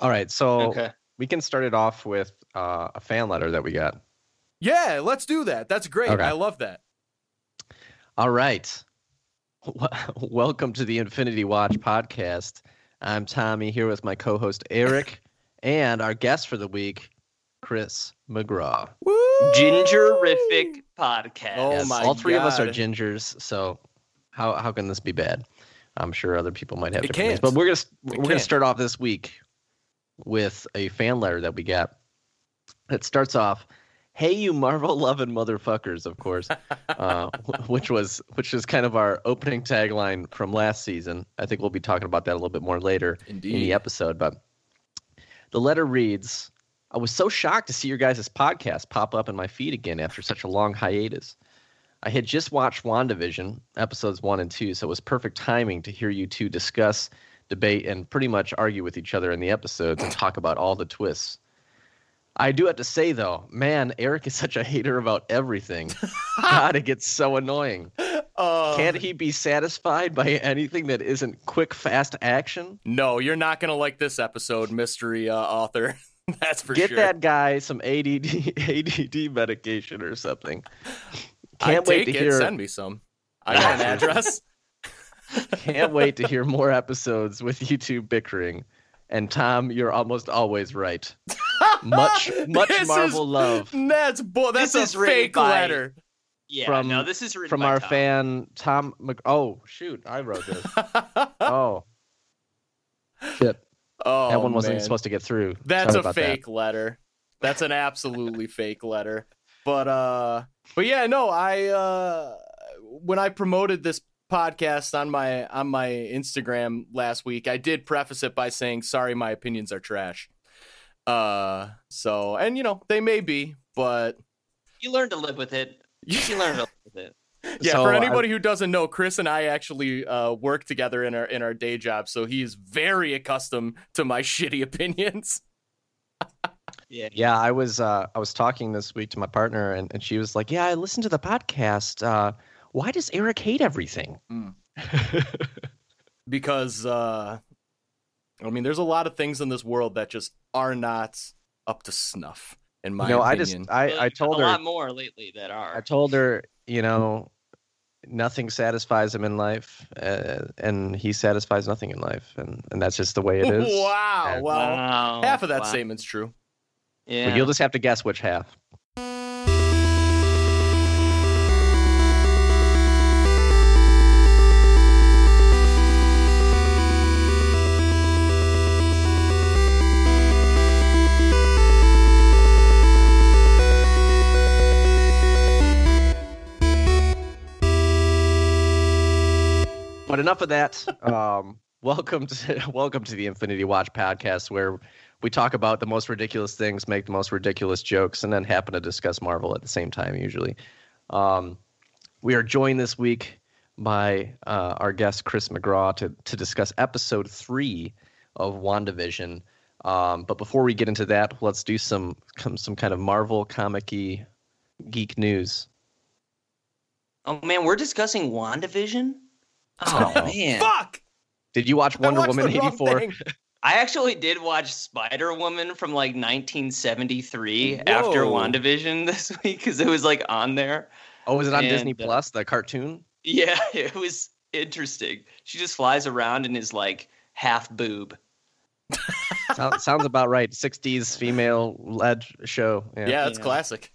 All right, so Okay. we can start it off with uh, a fan letter that we got. Yeah, let's do that. That's great. Okay. I love that. All right. Welcome to the Infinity Watch podcast. I'm Tommy here with my co-host Erik and our guest for the week, Chris McGraw. Woo! Gingerific podcast. Oh Yes, my all three of us are gingers, so how how can this be bad? I'm sure other people might have It different things, can't. but we're gonna we're gonna start off this week with a fan letter that we got. It starts off, "Hey, you Marvel loving motherfuckers," of course, uh, which was which is kind of our opening tagline from last season. I think we'll be talking about that a little bit more later in the episode. But the letter reads I was so shocked to see your guys' podcast pop up in my feed again after such a long hiatus. I had just watched WandaVision, episodes one and two, so it was perfect timing to hear you two discuss, debate, and pretty much argue with each other in the episodes and talk about all the twists. I do have to say, though, man, Erik is such a hater about everything. God, it gets so annoying. Uh, Can't he be satisfied by anything that isn't quick, fast action? No, you're not gonna like this episode, mystery uh, author. That's for Get sure. Get that guy some ADD ADD medication or something. I Can't wait take to it. hear. Send me some. I got an address. Can't wait to hear more episodes with you two bickering. And Tom, you're almost always right. Much, much This is- Marvel love That's bull. That's This a written fake by- letter. Yeah, From- no, this is from our Tom. fan Tom. Mc- oh shoot, I wrote this. oh shit, oh, that one wasn't man. supposed to get through. That's Sorry a about that. fake letter. That's an absolutely fake letter. But uh but yeah, no, I uh when I promoted this podcast on my on my Instagram last week, I did preface it by saying sorry my opinions are trash. Uh so and you know, they may be, but You learn to live with it. You learn to live with it. yeah, So for I- anybody who doesn't know, Chris and I actually uh, work together in our in our day job, so he's very accustomed to my shitty opinions. Yeah. Yeah, I was uh, I was talking this week to my partner, and, and she was like, "Yeah, I listened to the podcast. Uh, why does Erik hate everything?" Mm. because uh I mean there's a lot of things in this world that just are not up to snuff in my you know, I just. I, I you've told a her lot more lately that are. I told her, you know, nothing satisfies him in life, uh, and he satisfies nothing in life, and, and that's just the way it is. wow, And- well, wow. half of that wow. statement's true. Yeah. But you'll just have to guess which half. But enough of that. Um, welcome to welcome to the Infinity Watch podcast, where we talk about the most ridiculous things, make the most ridiculous jokes, and then happen to discuss Marvel at the same time. Usually, um, we are joined this week by uh, our guest Chris McGraw to to discuss episode three of WandaVision. Um, but before we get into that, let's do some some, kind of Marvel comic-y geek news. Oh man, we're discussing WandaVision? Oh, Oh. man. Fuck! Did you watch Wonder Woman eighty four? I actually did watch Spider Woman from like 1973 after WandaVision this week because it was like on there. Oh, was it on Disney And, uh, Plus, the cartoon? Yeah, it was interesting. She just flies around and is like half boob. Sounds, sounds about right. '60s female-led show. Yeah, Yeah, that's Yeah. classic.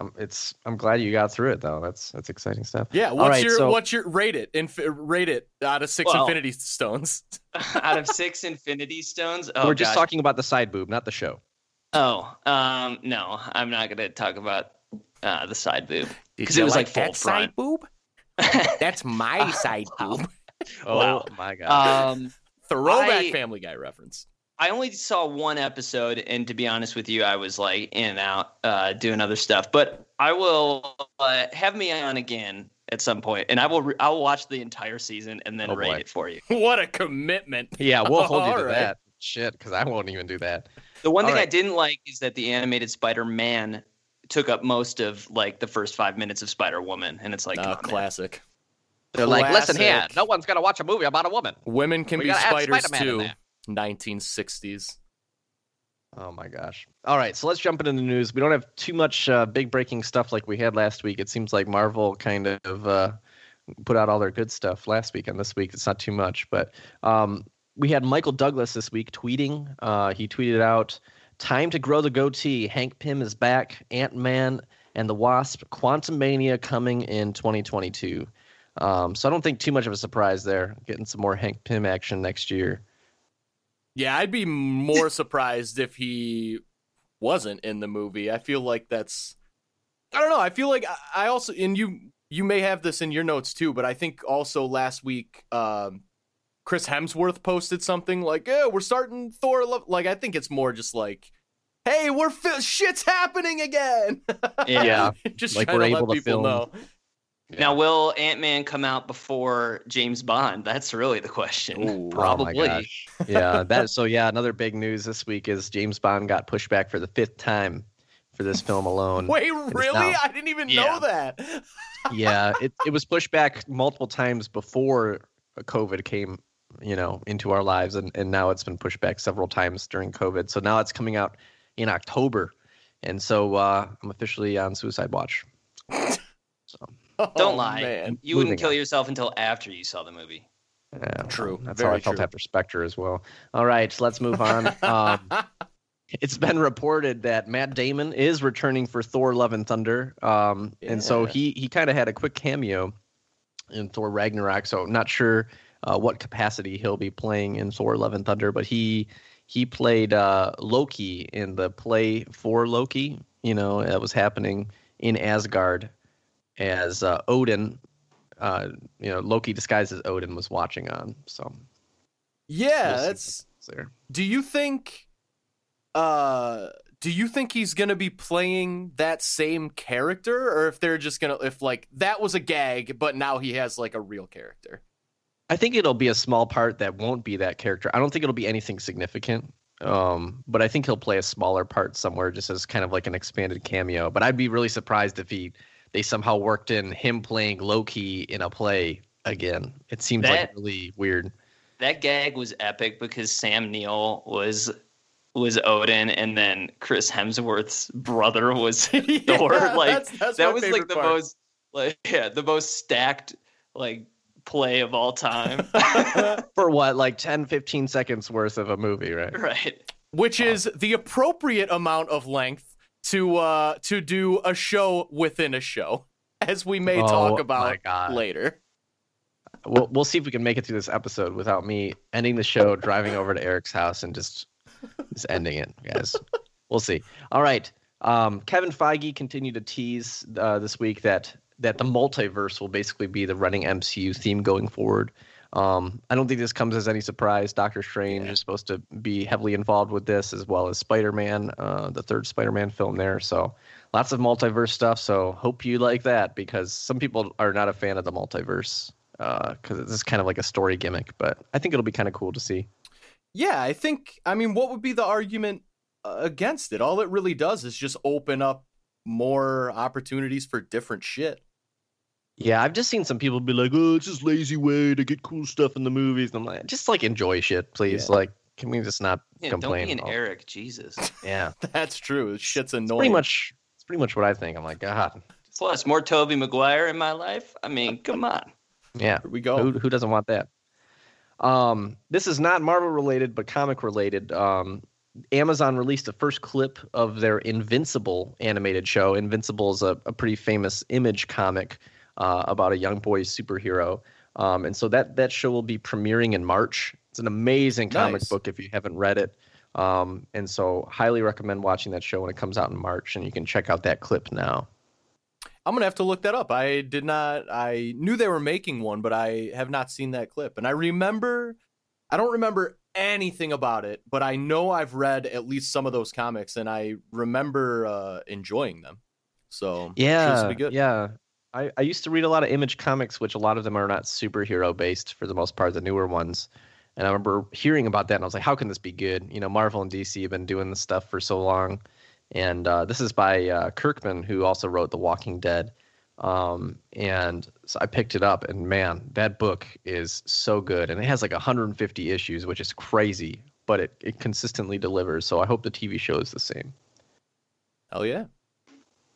Um, it's. I'm glad you got through it though. That's that's exciting stuff. Yeah, what's right, your so- what's your rate it inf- rate it out of six Well- Infinity Stones? Out of six Infinity Stones. Oh, We're just gosh. talking about the side boob, not the show. Oh, um, no, I'm not gonna talk about uh, the side boob because it was, like, full that side boob? That's my side boob. Oh Wow. my god. um, Throwback I- Family Guy reference. I only saw one episode, and to be honest with you, I was like in and out uh, doing other stuff. But I will uh, have me on again at some point, and I will re- I will watch the entire season and then Oh, rate boy. it for you. What a commitment. yeah, we'll hold you to all right. that. Shit, because I won't even do that. The one All thing I didn't like is that the animated Spider-Man took up most of like the first five minutes of Spider-Woman, and it's like come Uh, on, man. classic. They're like, listen here, no one's gonna watch a movie about a woman. Women can We be spiders Spider-Man in too. There. 1960s. Oh my gosh. All right, so let's jump into the news. We don't have too much uh, big breaking stuff like we had last week. It seems like Marvel kind of uh, put out all their good stuff last week, and this week it's not too much. But um, we had Michael Douglas this week tweeting. Uh, he tweeted out, "Time to grow the goatee. Hank Pym is back. Ant Man and the Wasp: Quantumania coming in 2022." Um, so I don't think too much of a surprise there. Getting some more Hank Pym action next year. Yeah, I'd be more surprised if he wasn't in the movie. I feel like that's I don't know. I feel like I also and you you may have this in your notes too, but I think also last week um Chris Hemsworth posted something like, "Yeah, we're starting Thor." Love. Like, I think it's more just like, "Hey, we're fi- shit's happening again." Yeah, just Like trying we're to able let to people film. know. Now, will Ant Man come out before James Bond? That's really the question. Ooh. Oh Probably. gosh. yeah, that so yeah, another big news this week is James Bond got pushed back for the fifth time for this film alone. Wait, really? now. I didn't even Yeah. know that. yeah, it it was pushed back multiple times before COVID came, you know, into our lives and and now it's been pushed back several times during COVID. So now it's coming out in October. And so uh I'm officially on suicide watch. So, Don't Oh, lie. man. You wouldn't kill on. yourselw until after you saw the movie. yeah, True. That's Very how I felt true. after Spectre as well. All right, let's move on. Um it's been reported that Matt Damon is returning for Thor: Love and Thunder, um, and so he he kind of had a quick cameo in Thor Ragnarok. So not sure uh, what capacity he'll be playing in Thor: Love and Thunder, but he he played uh, Loki in the play for Loki. You know that was happening in Asgard as uh, Odin. Uh, you know Loki disguised as Odin was watching on. So yeah, that's. there. Do you think? Uh, do you think he's gonna be playing that same character, or if they're just gonna if like that was a gag, but now he has like a real character? I think it'll be a small part that won't be that character. I don't think it'll be anything significant. Um, but I think he'll play a smaller part somewhere just as kind of like an expanded cameo. But I'd be really surprised if he they somehow worked in him playing Loki in a play again. It seems like really weird. That gag was epic because Sam Neill was was Odin, and then Chris Hemsworth's brother was Thor. Yeah, Like that's- that's my that was like the part. most like yeah the most stacked like play of all time. For what, like 10, 15 seconds worth of a movie, right? right. which is the appropriate amount of length to uh to do a show within a show, as we may Oh, talk about later. We'll we'll see if we can make it through this episode without me ending the show, driving over to Erik's house, and just just ending it, guys. We'll see. All right. Um, Kevin Feige continued to tease uh, this week that that the multiverse will basically be the running MCU theme going forward. Um, I don't think this comes as any surprise. Doctor Strange Yeah. is supposed to be heavily involved with this, as well as Spider Man, uh, the third Spider Man film there. So lots of multiverse stuff. So hope you like that because some people are not a fan of the multiverse because it's kind of like a story gimmick. But I think it'll be kind of cool to see. Yeah, I think. I mean, what would be the argument uh, against it? All it really does is just open up more opportunities for different shit. Yeah, I've just seen some people be like, "Oh, it's just lazy way to get cool stuff in the movies." And I'm like, just like enjoy shit, please. Yeah. Like, can we just not Yeah, don't complain? be an Erik, Jesus. Yeah, That's true. Shit's it's annoying. pretty much. It's pretty much what I think. I'm like, God, Plus, more Tobey Maguire in my life. I mean, come on. yeah. Here we go. Who, who doesn't want that? Um, this is not Marvel related, but comic related. Um, Amazon released the first clip of their Invincible animated show. Invincible is a, a pretty famous image comic uh, about a young boy's superhero. Um, and so that that show will be premiering in March. It's an amazing comic Nice. book if you haven't read it. Um, and so highly recommend watching that show when it comes out in March. And you can check out that clip now. I'm gonna have to look that up. I did not. I knew they were making one, but I have not seen that clip. And I remember, I don't remember anything about it, but I know I've read at least some of those comics, and I remember uh, enjoying them. So Yeah, be good. yeah. I, I used to read a lot of Image comics, which a lot of them are not superhero based for the most part, the newer ones. And I remember hearing about that, and I was like, "How can this be good?" You know, Marvel and DC have been doing this stuff for so long, and uh, this is by uh, Kirkman, who also wrote The Walking Dead. Um, and so I picked it up, and man, that book is so good, and it has like 150 issues, which is crazy but it, it consistently delivers. So I hope the TV show is the same. Hell yeah.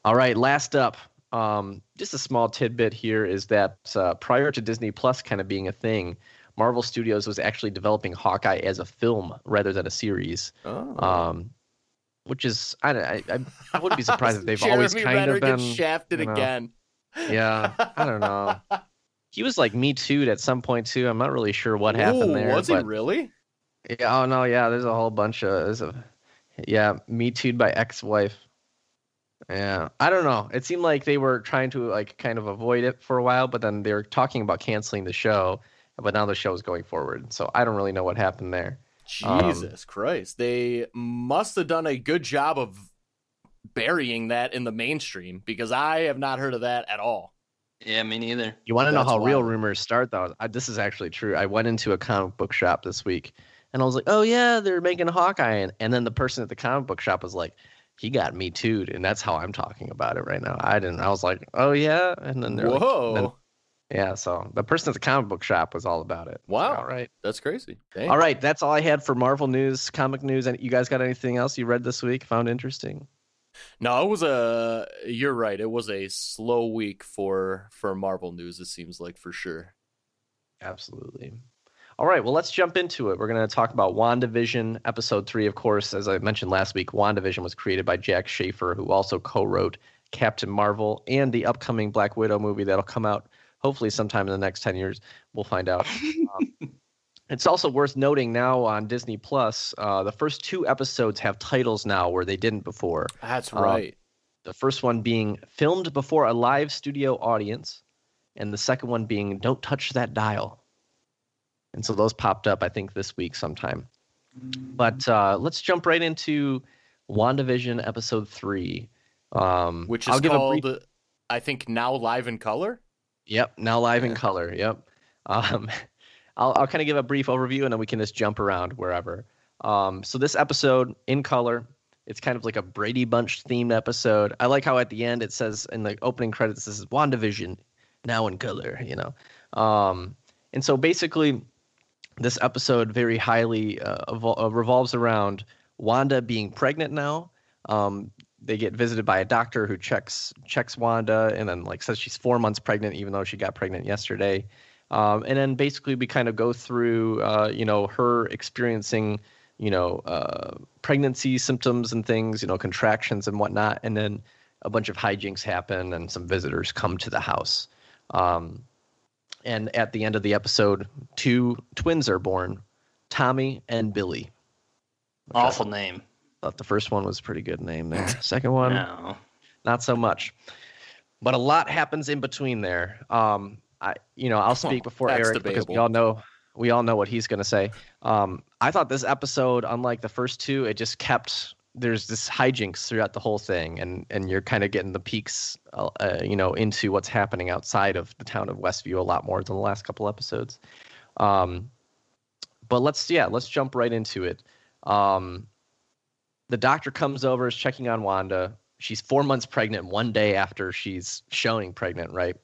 All right, last up, um, just a small tidbit here is that uh, prior to Disney Plus kind of being a thing, Marvel Studios was actually developing Hawkeye as a film rather than a series. Oh. Um, which is I, I I- wouldn't be surprised if they've Jeremy always kind Renner of been shafted you know, again. Yeah, I don't know. He was like me too at some point too. I'm not really sure what happened there. Was he really? yeah, oh no, yeah. There's a whole bunch of there's a yeah, me too by ex-wife. Yeah, I don't know. It seemed like they were trying to like kind of avoid it for a while, but then they were talking about canceling the show. But now the show is going forward, so I don't really know what happened there. Um, Jesus Christ. They must have done a good job of burying that in the mainstream because I have not heard of that at all. Yeah, me neither. You want to know That's how real rumors start, though? I, this is actually true. I went into a comic book shop this week, and I was like, "Oh yeah, they're making Hawkeye," and, and then the person at the comic book shop was like, "He got me too," and that's how I'm talking about it right now. I didn't. I was like, "Oh yeah," and then they're like, Whoa. then- "Yeah." So the person at the comic book shop was all about it. Wow. All right. That's crazy. Dang. All right. That's all I had for Marvel news, comic news. And you guys got anything else you read this week? Found interesting? No, it was a. You're right. It was a slow week for for Marvel news. It seems like for sure. Absolutely. All right, well, let's jump into it. We're going to talk about WandaVision, episode three. Of course, as I mentioned last week, WandaVision was created by Jac Schaeffer, who also co wrote Captain Marvel and the upcoming Black Widow movie that'll come out hopefully sometime in the next 10 years. We'll find out. Um, it's also worth noting now on Disney Plus, uh, the first two episodes have titles now where they didn't before. That's Uh, right. The first one being filmed before a live studio audience, and the second one being Don't Touch That Dial. And so those popped up, I think, this week sometime. But uh, let's jump right into WandaVision episode three. Um, Which is I'll give a called, brief, I think, now live in color. Yep, now live in color. Yep. Um, I'll I'll kind of give a brief overview and then we can just jump around wherever. Um, so this episode in color, it's kind of like a Brady Bunch themed episode. I like how at the end it says in the opening credits this is WandaVision now in color. You know, um, and so basically this episode very highly uh, evol- uh, revolves around Wanda being pregnant now. Um, they get visited by a doctor who checks checks Wanda and then like says she's four months pregnant, even though she got pregnant yesterday. Um, and then basically we kind of go through, uh, you know, her experiencing, you know, uh, pregnancy symptoms and things, you know, contractions and whatnot. And then a bunch of hijinks happen and some visitors come to the house. Um, and at the end of the episode, two twins are born, Tommy and Billy. Which I Awful name. thought the first one was a pretty good name there. Second one, No. not so much. But a lot happens in between there. Um, I, you know, I'll speak before That's Eric because we all know we all know what he's going to say. Um, I thought this episode, unlike the first two, it just kept there's this hijinks throughout the whole thing, and and you're kind of getting the peeks, uh, uh, you know, into what's happening outside of the town of Westview a lot more than the last couple episodes. Um, but let's yeah, let's jump right into it. Um, the doctor comes over, is checking on Wanda. She's four months pregnant one day after she's showing pregnant, right?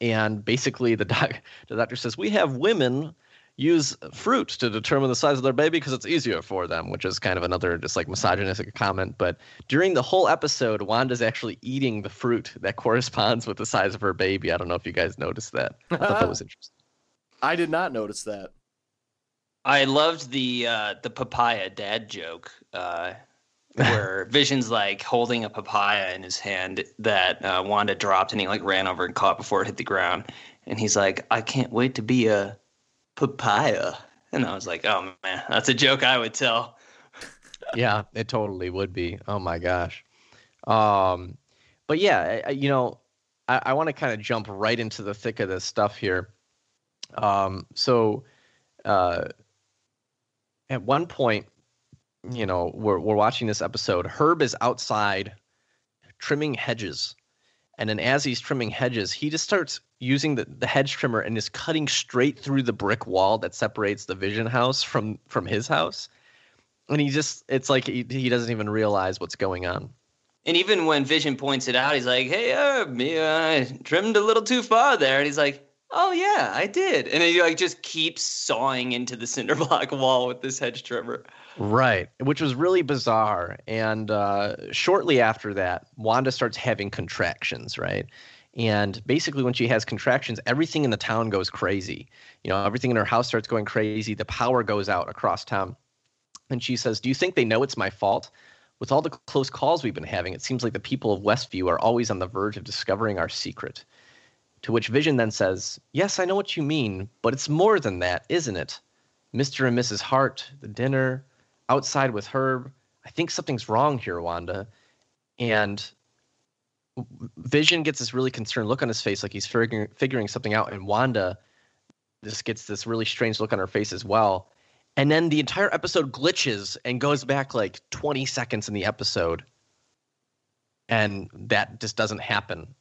And basically, the doc, the doctor says we have women use fruit to determine the size of their baby because it's easier for them, which is kind of another just like misogynistic comment. But during the whole episode, Wanda's actually eating the fruit that corresponds with the size of her baby. I don't know if you guys noticed that. I thought that was interesting. I did not notice that. I loved the uh, the papaya dad joke, uh, where Vision's like holding a papaya in his hand that uh, Wanda dropped, and he like ran over and caught before it hit the ground, and he's like, "I can't wait to be a papaya," and I was like, "Oh man, that's a joke I would tell." yeah, it totally would be. Oh my gosh. Um, but yeah, I- you know, I, I want to kind of jump right into the thick of this stuff here. Um, so, uh, at one point, you know, we're we're watching this episode. Herb is outside trimming hedges, and then as he's trimming hedges, he just starts using the, the hedge trimmer and is cutting straight through the brick wall that separates the Vision house from from his house and he just it's like he, he doesn't even realize what's going on And even when Vision points it out, he's like, "Hey, Herb, you uh, trimmed a little too far there," and he's like, Oh yeah, I did. And he like just keeps sawing into the cinder block wall with this hedge trimmer. Right, which was really bizarre. And uh, shortly after that, Wanda starts having contractions, right? And basically, when she has contractions, everything in the town goes crazy. You know, everything in her house starts going crazy. The power goes out across town. And she says, Do you think they know it's my fault? With all the close calls we've been having, it seems like the people of Westview are always on the verge of discovering our secret. To which Vision then says, Yes, I know what you mean, but it's more than that, isn't it? Mr. and Mrs. Hart, the dinner, outside with Herb. I think something's wrong here, Wanda. And Vision gets this really concerned look on his face, like he's figuring, figuring something out. And Wanda just gets this really strange look on her face as well. And then the entire episode glitches and goes back like 20 seconds in the episode. And that just doesn't happen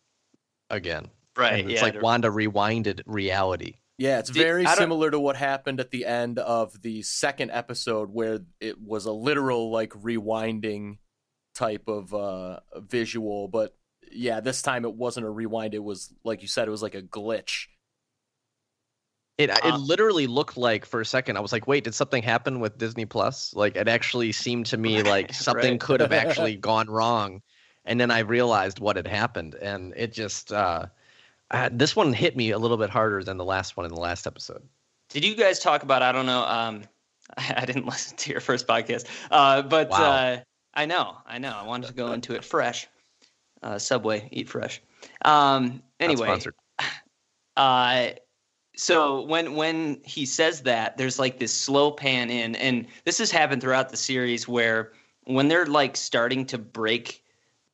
again. Right. And it's yeah, like Wanda rewinded reality. Yeah, it's Did- very I similar to what happened at the end of the second episode where it was a literal like rewinding type of uh visual, but yeah, this time it wasn't a rewind, it was like you said it was like a glitch. It it Uh, literally looked like for a second I was like, wait, did something happen with Disney Plus? Like it actually seemed to me like something Right. could have actually gone wrong, and then I realized what had happened, and it just uh, uh, this one hit me a little bit harder than the last one in the last episode. Did you guys talk about? I don't know. Um, I didn't listen to your first podcast, uh, but Wow. uh, I know, I know. I wanted to go into it fresh. Uh, Subway, eat fresh. Um, anyway, sponsored. uh, so when when he says that, there's like this slow pan in, and this has happened throughout the series where when they're like starting to break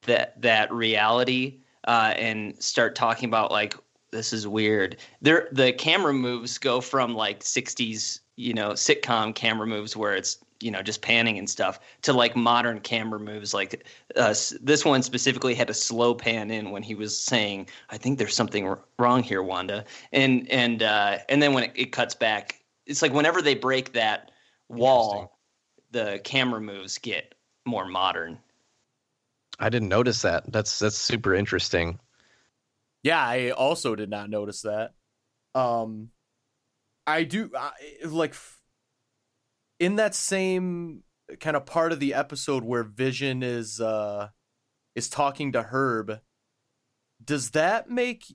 that that reality uh, and start talking about like this is weird. There, the camera moves go from like '60s, you know, sitcom camera moves where it's you know just panning and stuff to like modern camera moves. Like uh, this one specifically had a slow pan in when he was saying, "I think there's something r- wrong here, Wanda," and and uh, and then when it, it cuts back, it's like whenever they break that wall, the camera moves get more modern. I didn't notice that. That's that's super interesting. Yeah, I also did not notice that. Um, I do I, like in that same kind of part of the episode where Vision is uh is talking to Herb. Does that make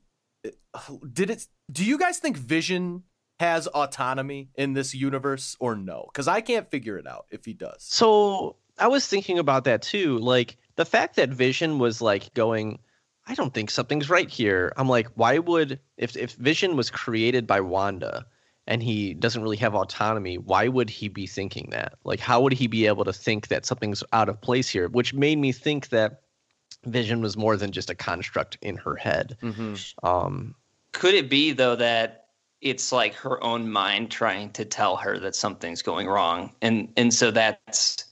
did it? Do you guys think Vision has autonomy in this universe or no? Because I can't figure it out if he does. So I was thinking about that too. Like the fact that Vision was like going, I don't think something's right here. I'm like, why would if if Vision was created by Wanda and he doesn't really have autonomy, why would he be thinking that? Like how would he be able to think that something's out of place here? Which made me think that Vision was more than just a construct in her head. Mm-hmm. Um Could it be though that it's like her own mind trying to tell her that something's going wrong, and and so that's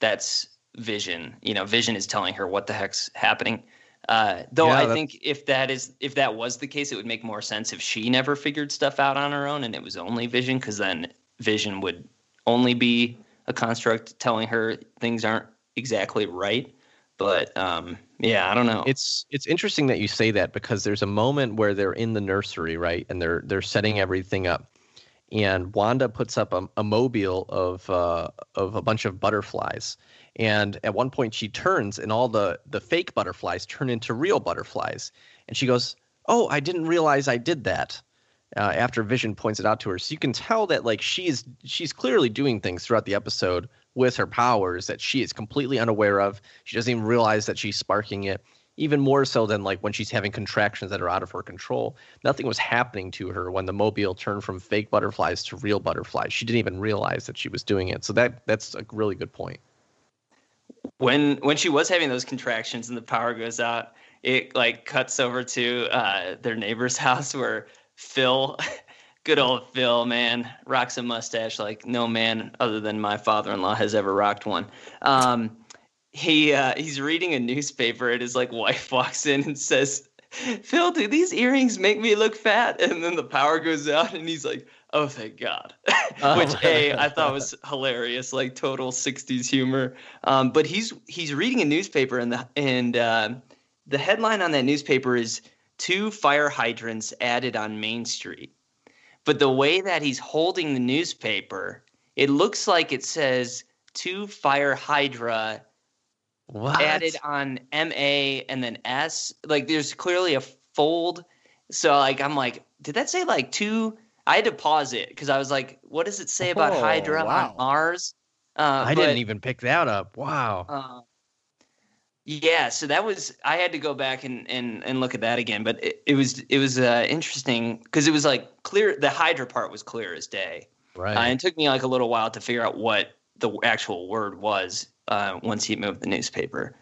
that's vision. You know, vision is telling her what the heck's happening. Uh, though Yeah, I think if that is if that was the case, it would make more sense if she never figured stuff out on her own and it was only vision, because then vision would only be a construct telling her things aren't exactly right. But um, yeah, I don't know. It's it's interesting that you say that because there's a moment where they're in the nursery, right, and they're they're setting everything up, and Wanda puts up a, a mobile of uh, of a bunch of butterflies, and at one point she turns, and all the the fake butterflies turn into real butterflies, and she goes, "Oh, I didn't realize I did that." Uh, after Vision points it out to her, so you can tell that like she's she's clearly doing things throughout the episode with her powers that she is completely unaware of. She doesn't even realize that she's sparking it. Even more so than like when she's having contractions that are out of her control. Nothing was happening to her when the mobile turned from fake butterflies to real butterflies. She didn't even realize that she was doing it. So that that's a really good point. When when she was having those contractions and the power goes out, it like cuts over to uh, their neighbor's house where Phil, good old Phil, man, rocks a mustache like no man other than my father-in-law has ever rocked one. Um, he uh, he's reading a newspaper and his like wife walks in and says, "Phil, do these earrings make me look fat?" And then the power goes out and he's like, "Oh, thank God," which a I thought was hilarious, like total '60s humor. Um, but he's he's reading a newspaper and the and uh, the headline on that newspaper is two fire hydrants added on Main Street. But the way that he's holding the newspaper, it looks like it says two fire hydra What? added on MA and then S. Like there's clearly a fold. So like I'm like, did that say like two? I had to pause it because I was like, what does it say about Oh, Hydra wow. on Mars? Uh, I but, didn't even pick that up. Wow. Uh, yeah, so that was I had to go back and and, and look at that again, but it, it was it was uh, interesting because it was like clear. The Hydra part was clear as day. right. Uh, it took me like a little while to figure out what the actual word was uh, once he moved the newspaper.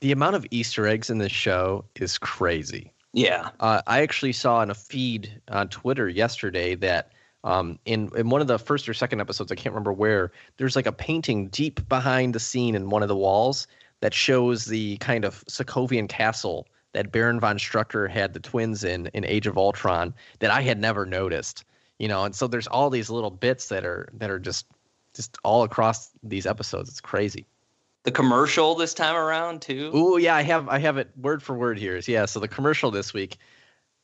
the amount of Easter eggs in this show is crazy. Yeah. Uh, I actually saw in a feed on Twitter yesterday that um, in in one of the first or second episodes, I can't remember where, there's like a painting deep behind the scene in one of the walls that shows the kind of Sokovian castle that Baron von Strucker had the twins in in Age of Ultron that I had never noticed. You know, and so there's all these little bits that are that are just just all across these episodes. It's crazy. The commercial this time around too. Oh yeah, I have I have it word for word here. Yeah, so the commercial this week,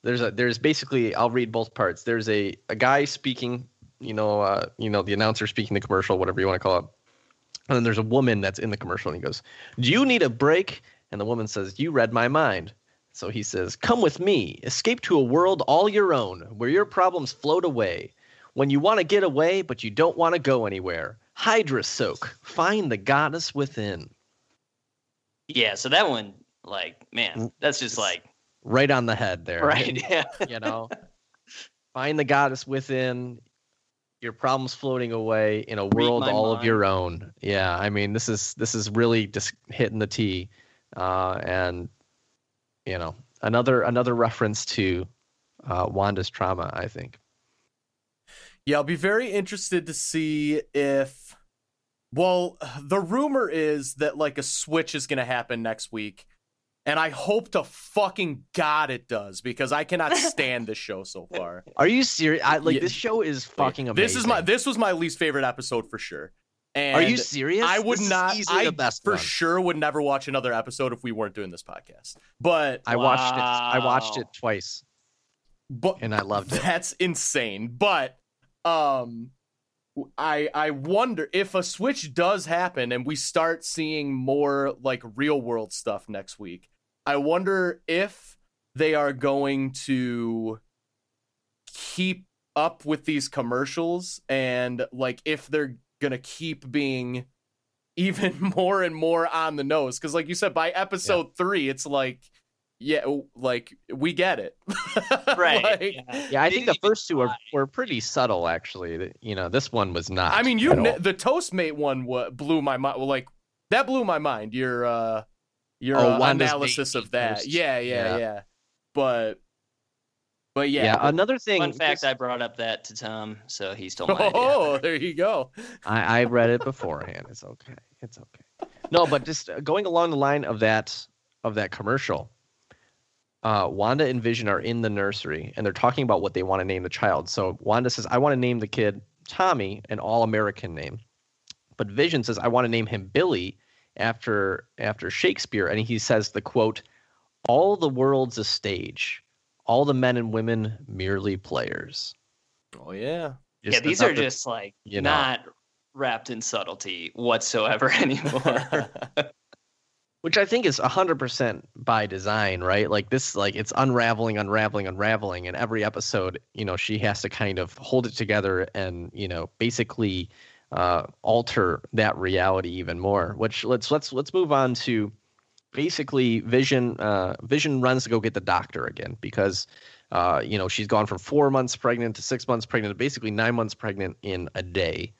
there's a there's basically I'll read both parts. There's a a guy speaking, you know, uh, you know, the announcer speaking the commercial, whatever you want to call it. And then there's a woman that's in the commercial, and he goes, "Do you need a break?" And the woman says, "You read my mind." So he says, "Come with me, escape to a world all your own, where your problems float away. When you want to get away, but you don't want to go anywhere, Hydra soak, find the goddess within." Yeah, so that one, like, man, that's just like Right on the head there. right. Yeah. you know find the goddess within your problems floating away in a world all of your own yeah i mean this is this is really just hitting the t uh and you know another another reference to uh wanda's trauma i think Yeah, I'll be very interested to see if. Well, the rumor is that like a switch is going to happen next week. And I hope to fucking God it does because I cannot stand this show so far. are you serious I, like Yeah. this show is fucking amazing This is my this was my least favorite episode for sure. And are you serious I would This not I the best for one. sure would never watch another episode if we weren't doing this podcast. But i watched it i watched it twice but and i loved it That's insane. But um I I wonder if a switch does happen and we start seeing more like real world stuff next week. I wonder if they are going to keep up with these commercials and like if they're going to keep being even more and more on the nose cuz like you said by episode 3 it's like yeah like we get it. Right. Like, yeah. yeah i think the first two were, were pretty subtle actually you know this one was not I mean, you kn- the Toastmate one wa- blew my mind. Well, like that blew my mind. Your uh, your Oh, uh, analysis of that. first. Yeah, yeah, Yeah. yeah, But, but yeah. yeah, another thing Fun fact: this- I brought up that to Tom, so he stole my idea. oh, there you go. I, I read it beforehand. It's okay. It's okay. No, but just uh, going along the line of that of that commercial, uh, Wanda and Vision are in the nursery and they're talking about what they want to name the child. So Wanda says, "I want to name the kid Tommy, an all-American name," but Vision says, "I want to name him Billy after after Shakespeare," and he says the quote, "All the world's a stage, all the men and women merely players." Oh yeah. yeah, these are another- just like you know. not wrapped in subtlety whatsoever anymore. which I think is 100% by design, right? Like this like it's unraveling, unraveling, unraveling and every episode, you know, she has to kind of hold it together and, you know, basically uh alter that reality even more. Which let's let's let's move on to basically Vision uh Vision runs to go get the doctor again because uh you know, she's gone from 4 months pregnant to 6 months pregnant to basically 9 months pregnant in a day.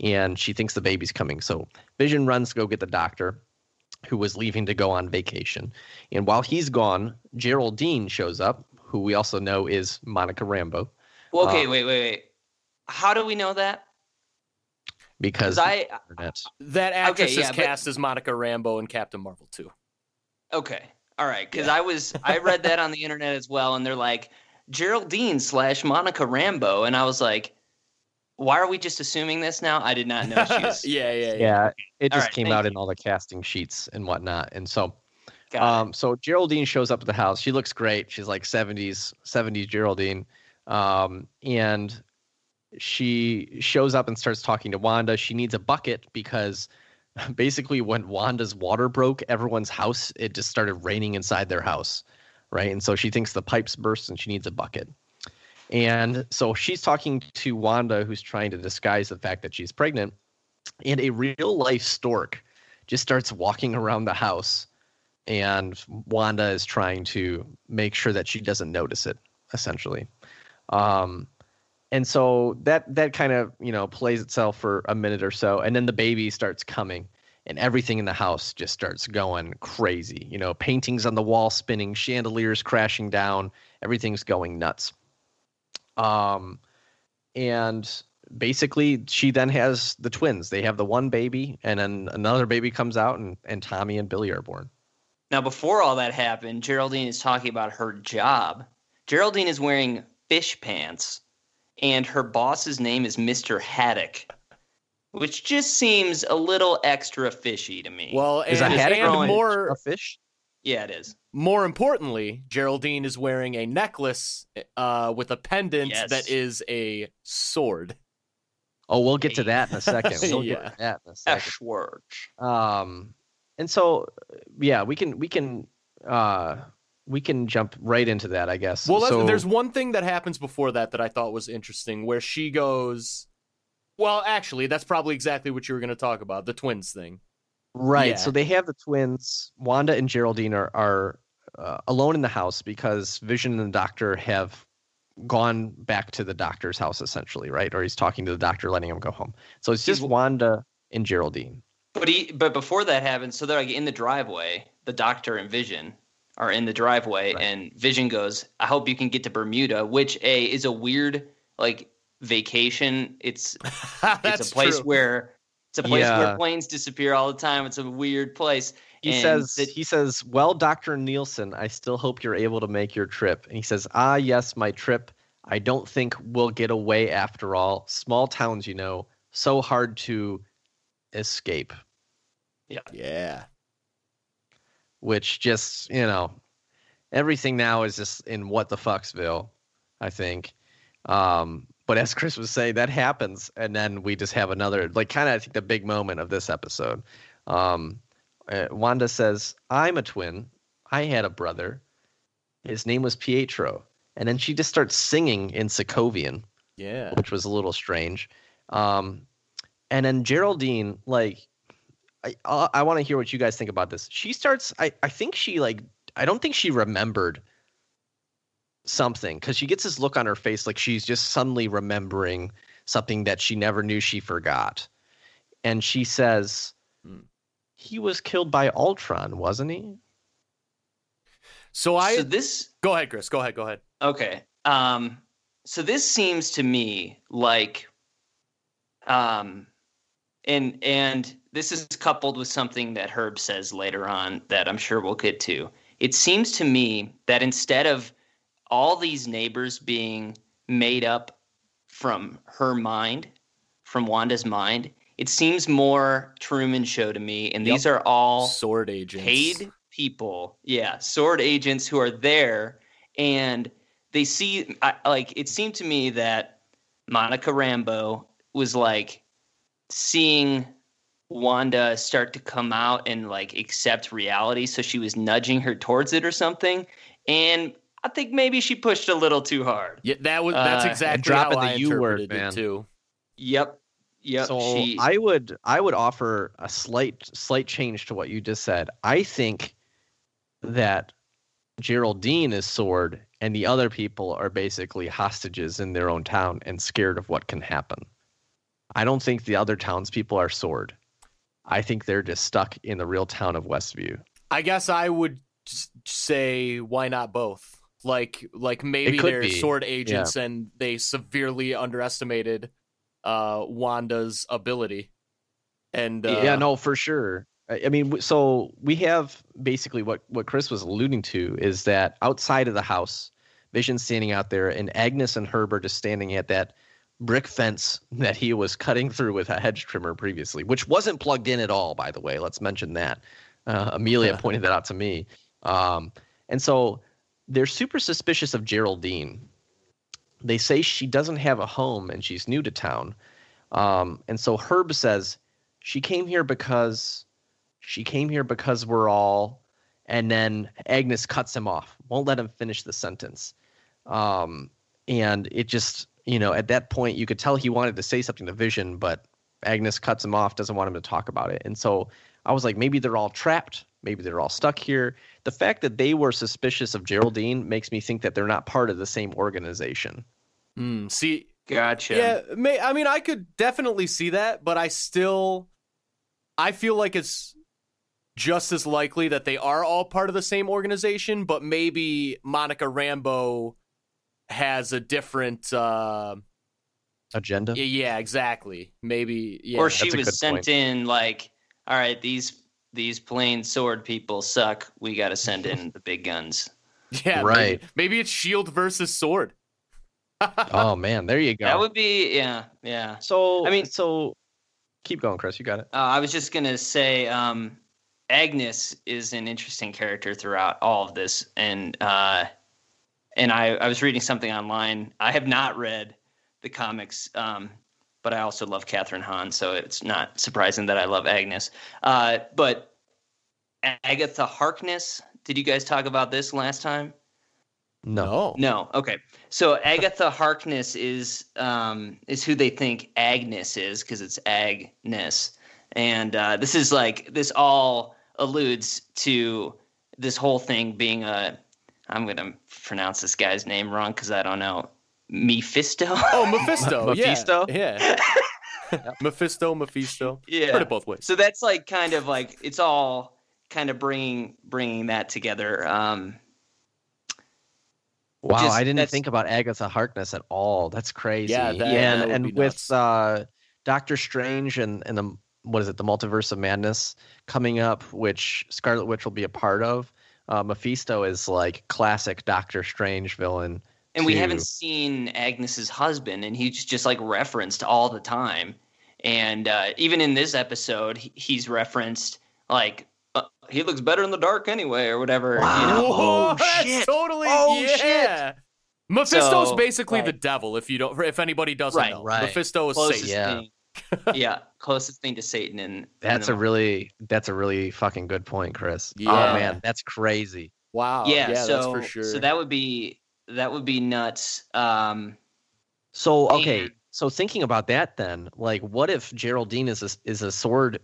And she thinks the baby's coming. So Vision runs to go get the doctor who was leaving to go on vacation. And while he's gone, Geraldine shows up, who we also know is Monica Rambeau, well, okay, Uh, wait, wait, wait. How do we know that? because Because I. That actress yeah, is but- cast as Monica Rambeau and Captain Marvel too. okay, all right. Because Yeah. I was I read that on the internet as well, and they're like Geraldine slash Monica Rambeau, and I was like, why are we just assuming this now? I did not know she was. yeah, yeah, yeah. Yeah, it just right, came thank out in all the casting sheets and whatnot. And so Got Um, so Geraldine shows up at the house. She looks great. She's like 70s, 70s Geraldine. Um, and she shows up and starts talking to Wanda. She needs a bucket because basically when Wanda's water broke, everyone's house, it just started raining inside their house. Right. And so she thinks the pipes burst and she needs a bucket. And so she's talking to Wanda, who's trying to disguise the fact that she's pregnant. And a real life stork just starts walking around the house and Wanda is trying to make sure that she doesn't notice it, essentially. Um, and so that that kind of you know plays itself for a minute or so, and then the baby starts coming, and everything in the house just starts going crazy. You know, paintings on the wall spinning, chandeliers crashing down, everything's going nuts. Um, and basically she then has the twins. They have the one baby, and then another baby comes out, and and Tommy and Billy are born. Now, before all that happened, Geraldine is talking about her job. Geraldine is wearing fish pants, and her boss's name is Mr. Haddock, which just seems a little extra fishy to me. Well, Is and, a haddock and more a fish? yeah, it is. More importantly, Geraldine is wearing a necklace uh, with a pendant Yes. that is a sword. Oh, we'll get to that in a second. We'll get Yeah. to that in a second. F word. Um, and so, yeah, we can we can uh we can jump right into that, I guess. Well, so, there's one thing that happens before that that I thought was interesting, where she goes. Well, actually, that's probably exactly what you were going to talk about the twins thing. Right. yeah. So they have the twins. Wanda and Geraldine are are uh, alone in the house because Vision and the Doctor have gone back to the doctor's house essentially, right? Or he's talking to the doctor, letting him go home. So it's just Wanda and Geraldine. But he, but before that happens, so they're like in the driveway. The doctor and Vision are in the driveway, Right. and Vision goes, "I hope you can get to Bermuda," which a is a weird like vacation. It's it's a place true. where it's a place Yeah. where planes disappear all the time. It's a weird place. He And says that- he says, "Well, Dr. Nielsen, I still hope you're able to make your trip." And he says, "Ah, yes, my trip. I don't think we'll get away after all. Small towns, you know, so hard to escape." Yeah. Yeah. Which just, you know, everything now is just in what the fucksville, I think. Um, but as Chris was saying, that happens, and then we just have another, like, kind of, I think the big moment of this episode. Um, uh, Wanda says, "I'm a twin. I had a brother. His name was Pietro." And then she just starts singing in Sokovian, Yeah. which was a little strange. Um, and then Geraldine, like, I I, I want to hear what you guys think about this. She starts. I I think she like. I don't think she remembered something because she gets this look on her face like she's just suddenly remembering something that she never knew she forgot. And she says, Hmm. "He was killed by Ultron, wasn't he?" So I so this go ahead, Chris. Go ahead. Go ahead. Okay. Um, so this seems to me like, um, and and this is coupled with something that Herb says later on that I'm sure we'll get to. It seems to me that instead of all these neighbors being made up from her mind, from Wanda's mind, it seems more Truman Show to me, and Yep. these are all Sword agents. paid people yeah sword agents who are there and they see I, like it seemed to me that monica rambeau was like seeing wanda start to come out and like accept reality so she was nudging her towards it or something and i think maybe she pushed a little too hard Yeah, that was that's Uh, exactly dropping how the I U word, interpreted man. it too. yep yep so she, I would I would offer a slight slight change to what you just said. I think that Geraldine is sword and the other people are basically hostages in their own town and scared of what can happen. I don't think the other townspeople are sword. I think they're just stuck in the real town of Westview. I guess I would say why not both? Like like maybe they're be, sword agents and they severely underestimated uh Wanda's ability. And uh, yeah, no, for sure. I I mean, so we have basically what what Chris was alluding to is that outside of the house, vision standing out there, and Agnes and Herbert is standing at that brick fence that he was cutting through with a hedge trimmer previously, which wasn't plugged in at all, by the way. Let's mention that. Uh, Amelia pointed that out to me. Um, and so they're super suspicious of Geraldine. They say she doesn't have a home and she's new to town. Um, and so Herb says she came here because she came here because we're all. And then Agnes cuts him off, won't let him finish the sentence. Um, and it just, you know, at that point, you could tell he wanted to say something to Vision, but Agnes cuts him off, doesn't want him to talk about it. And so I was like, maybe they're all trapped. Maybe they're all stuck here. The fact that they were suspicious of Geraldine makes me think that they're not part of the same organization. Mm, see, Gotcha. yeah, may, I mean, I could definitely see that, but I still, I feel like it's just as likely that they are all part of the same organization, but maybe Monica Rambeau has a different. Uh, Agenda? yeah, yeah, exactly. Maybe, yeah. or she was sent point. in like, all right, these these plain sword people suck. We got to send in the big guns. yeah, Right. Maybe, maybe it's shield versus sword. oh man, there you go. That would be yeah, yeah. so I mean- so keep going, Chris. You got it. Uh, I was just gonna say, um, Agnes is an interesting character throughout all of this, and uh, and I, I was reading something online. I have not read the comics, um, but I also love Kathryn Hahn, so it's not surprising that I love Agnes. Uh, but Agatha Harkness, did you guys talk about this last time? No. No. Okay. So Agatha Harkness is um, is who they think Agnes is because it's Agnes, and uh, this is like this all alludes to this whole thing being a. I'm gonna pronounce this guy's name wrong because I don't know. Mephisto. Oh, Mephisto. yeah, Mephisto? Yeah. Mephisto, Mephisto. yeah. Heard it both ways. So that's like kind of like it's all kind of bringing bringing that together. Um, Wow, Just- I didn't think about Agatha Harkness at all. That's crazy. Yeah, that- and that would and with uh, Doctor Strange and and the what is it, the Multiverse of Madness coming up, which Scarlet Witch will be a part of. Uh, Mephisto is like classic Doctor Strange villain. And we to- haven't seen Agnes's husband, and he's just like referenced all the time. And uh, even in this episode, he- he's referenced like uh, he looks better in the dark anyway, or whatever. You know? Oh, that's shit. totally Oh, yeah. Mephisto's So, basically the devil. If you don't, if anybody doesn't Right, know, right. Mephisto is closest Satan. Yeah. yeah, closest thing to Satan. And That's a really that's a really fucking good point, Chris. Yeah. Oh man, that's crazy. Wow. yeah. yeah, so that's for sure. so that would be that would be nuts. Um, So okay, And- so thinking about that, then, like, what if Geraldine is a, is a sword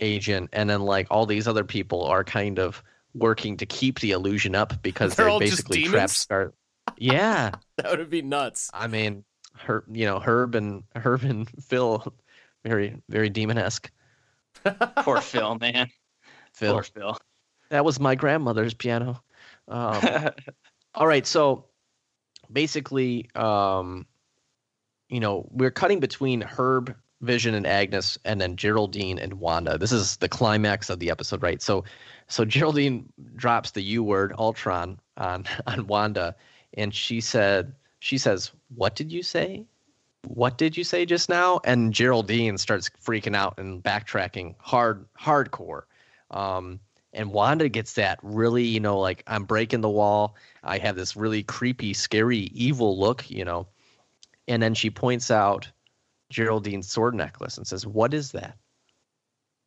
agent, and then like all these other people are kind of working to keep the illusion up because They're they're, basically demons? trapped. Scar- yeah, that would be nuts. I mean, Herb, you know, Herb and Herb and Phil, very very demon esque. poor Phil, man. Phil, Poor Phil. that was my grandmother's piano. Um, All right, so basically, um, you know, we're cutting between Herb, Vision, and Agnes, and then Geraldine and Wanda. This is the climax of the episode, right? So, so Geraldine drops the U word, Ultron, on on Wanda, and she said, she says, "What did you say? What did you say just now?" And Geraldine starts freaking out and backtracking hard, hardcore. Um, and Wanda gets that really, you know, like I'm breaking the wall. I have this really creepy, scary, evil look, you know. And then she points out Geraldine's sword necklace and says, What is that?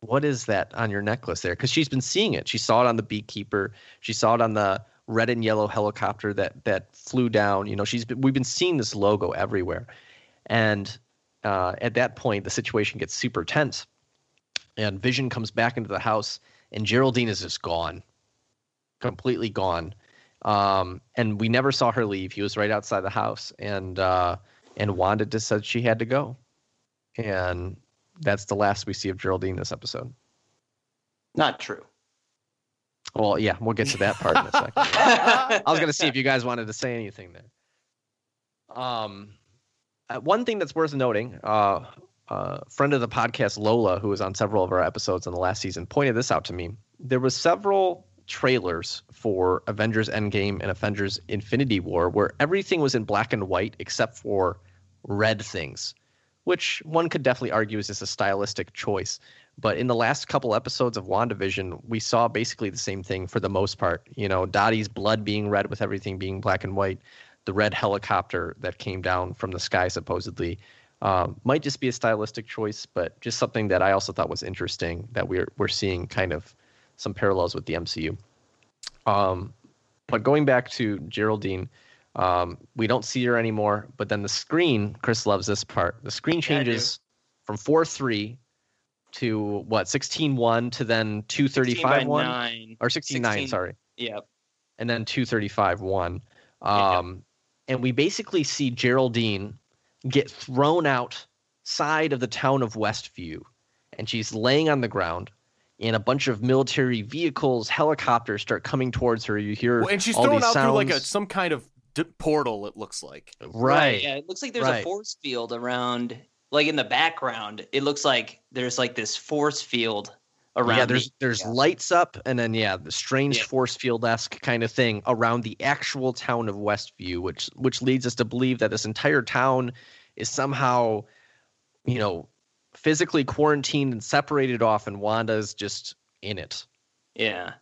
What is that on your necklace there? Because she's been seeing it. She saw it on the beekeeper. She saw it on the red and yellow helicopter that that flew down. You know, she's been, we've been seeing this logo everywhere. And uh, at that point, the situation gets super tense. And Vision comes back into the house, and Geraldine is just gone, completely gone. Um, and we never saw her leave. He was right outside the house, and uh, and Wanda just said she had to go, and that's the last we see of Geraldine this episode. Not true. Well, yeah, we'll get to that part in a second. I was gonna see if you guys wanted to say anything there. Um, uh, one thing that's worth noting, uh, uh, friend of the podcast Lola, who was on several of our episodes in the last season, pointed this out to me. There was several trailers for Avengers Endgame and Avengers Infinity War where everything was in black and white except for red things, which one could definitely argue is just a stylistic choice. But in the last couple episodes of WandaVision, we saw basically the same thing for the most part. You know, Dottie's blood being red with everything being black and white, the red helicopter that came down from the sky supposedly. Um, might just be a stylistic choice, but just something that I also thought was interesting that we're we're seeing kind of some parallels with the MCU. Um, but going back to Geraldine, um, we don't see her anymore. But then the screen, Chris loves this part. The screen Yeah, changes from four three to what sixteen one to then two thirty 16 five one nine. or sixteen nine. 16 Sorry Yep. and then 235 1. Yeah. Um, And we basically see Geraldine get thrown outside of the town of Westview. And she's laying on the ground. And a bunch of military vehicles, helicopters start coming towards her. You hear Well, and she's all thrown these out through like a some kind of d- portal. It looks like. right. Yeah, it looks like there's a force field around, like in the background. It looks like there's like this force field around. yeah, there's the- there's yeah. lights up, and then yeah, the strange Yeah. force field esque kind of thing around the actual town of Westview, which which leads us to believe that this entire town is somehow, you know, physically quarantined and separated off, and Wanda's just in it, Yeah,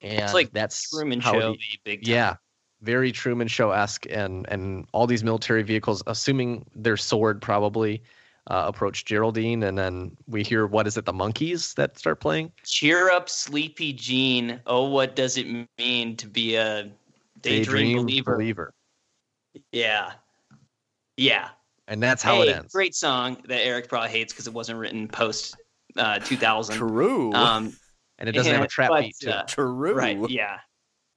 and it's like that's Truman how Show, the- big time. yeah, very Truman Show esque, and and all these military vehicles, assuming they're sword probably. Uh, approach Geraldine, and then we hear what is it? The Monkees that start playing. Cheer up, sleepy Jean. Oh, what does it mean to be a daydream, believer? Yeah, yeah. and that's how hey, it ends. great song that Erik probably hates because it wasn't written post uh, 2000. True. Um, And it doesn't have a trap but, beat too. uh, True. Right. Yeah.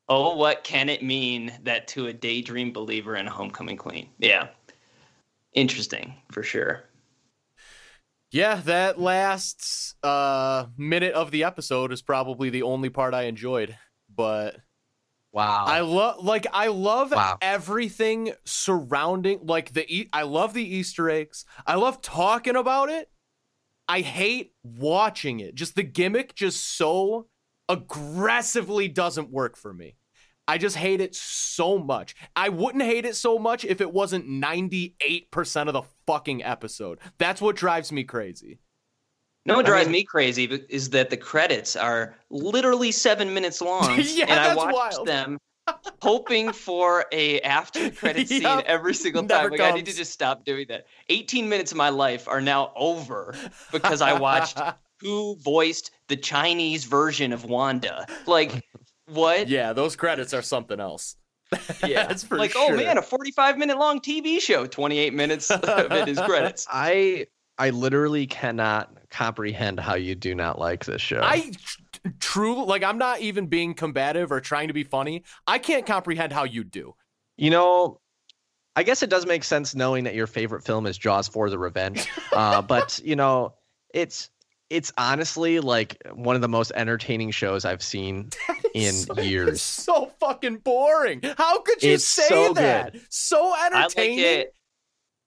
Oh, what can it mean that to a daydream believer and a homecoming queen? Yeah. Interesting for sure. Yeah, that last uh, minute of the episode is probably the only part I enjoyed. But wow. I love, like, I love Wow. everything surrounding, like the. E- I love the Easter eggs. I love talking about it. I hate watching it. Just the gimmick, just so aggressively doesn't work for me. I just hate it so much. I wouldn't hate it so much if it wasn't 98% of the fucking episode. That's what drives me crazy. No, what I drives mean- me crazy be- is that the credits are literally seven minutes long, Yeah, and I that's watch wild. them hoping for a after credit scene Yep, every single time. Like I need to just stop doing that. Eighteen minutes of my life are now over because I watched who voiced the Chinese version of Wanda. Like what? yeah, those credits are something else. Yeah, That's for like sure. oh man, a forty-five minute long TV show. Twenty-eight minutes of it is credits. I I literally cannot comprehend how you do not like this show. I tr- true like I'm not even being combative or trying to be funny. I can't comprehend how you do. you know, I guess it does make sense knowing that your favorite film is Jaws for the Revenge. uh, but you know, it's it's honestly like one of the most entertaining shows I've seen in So- It's years. so fucking boring. How could you It's say so that? So entertaining. I like it.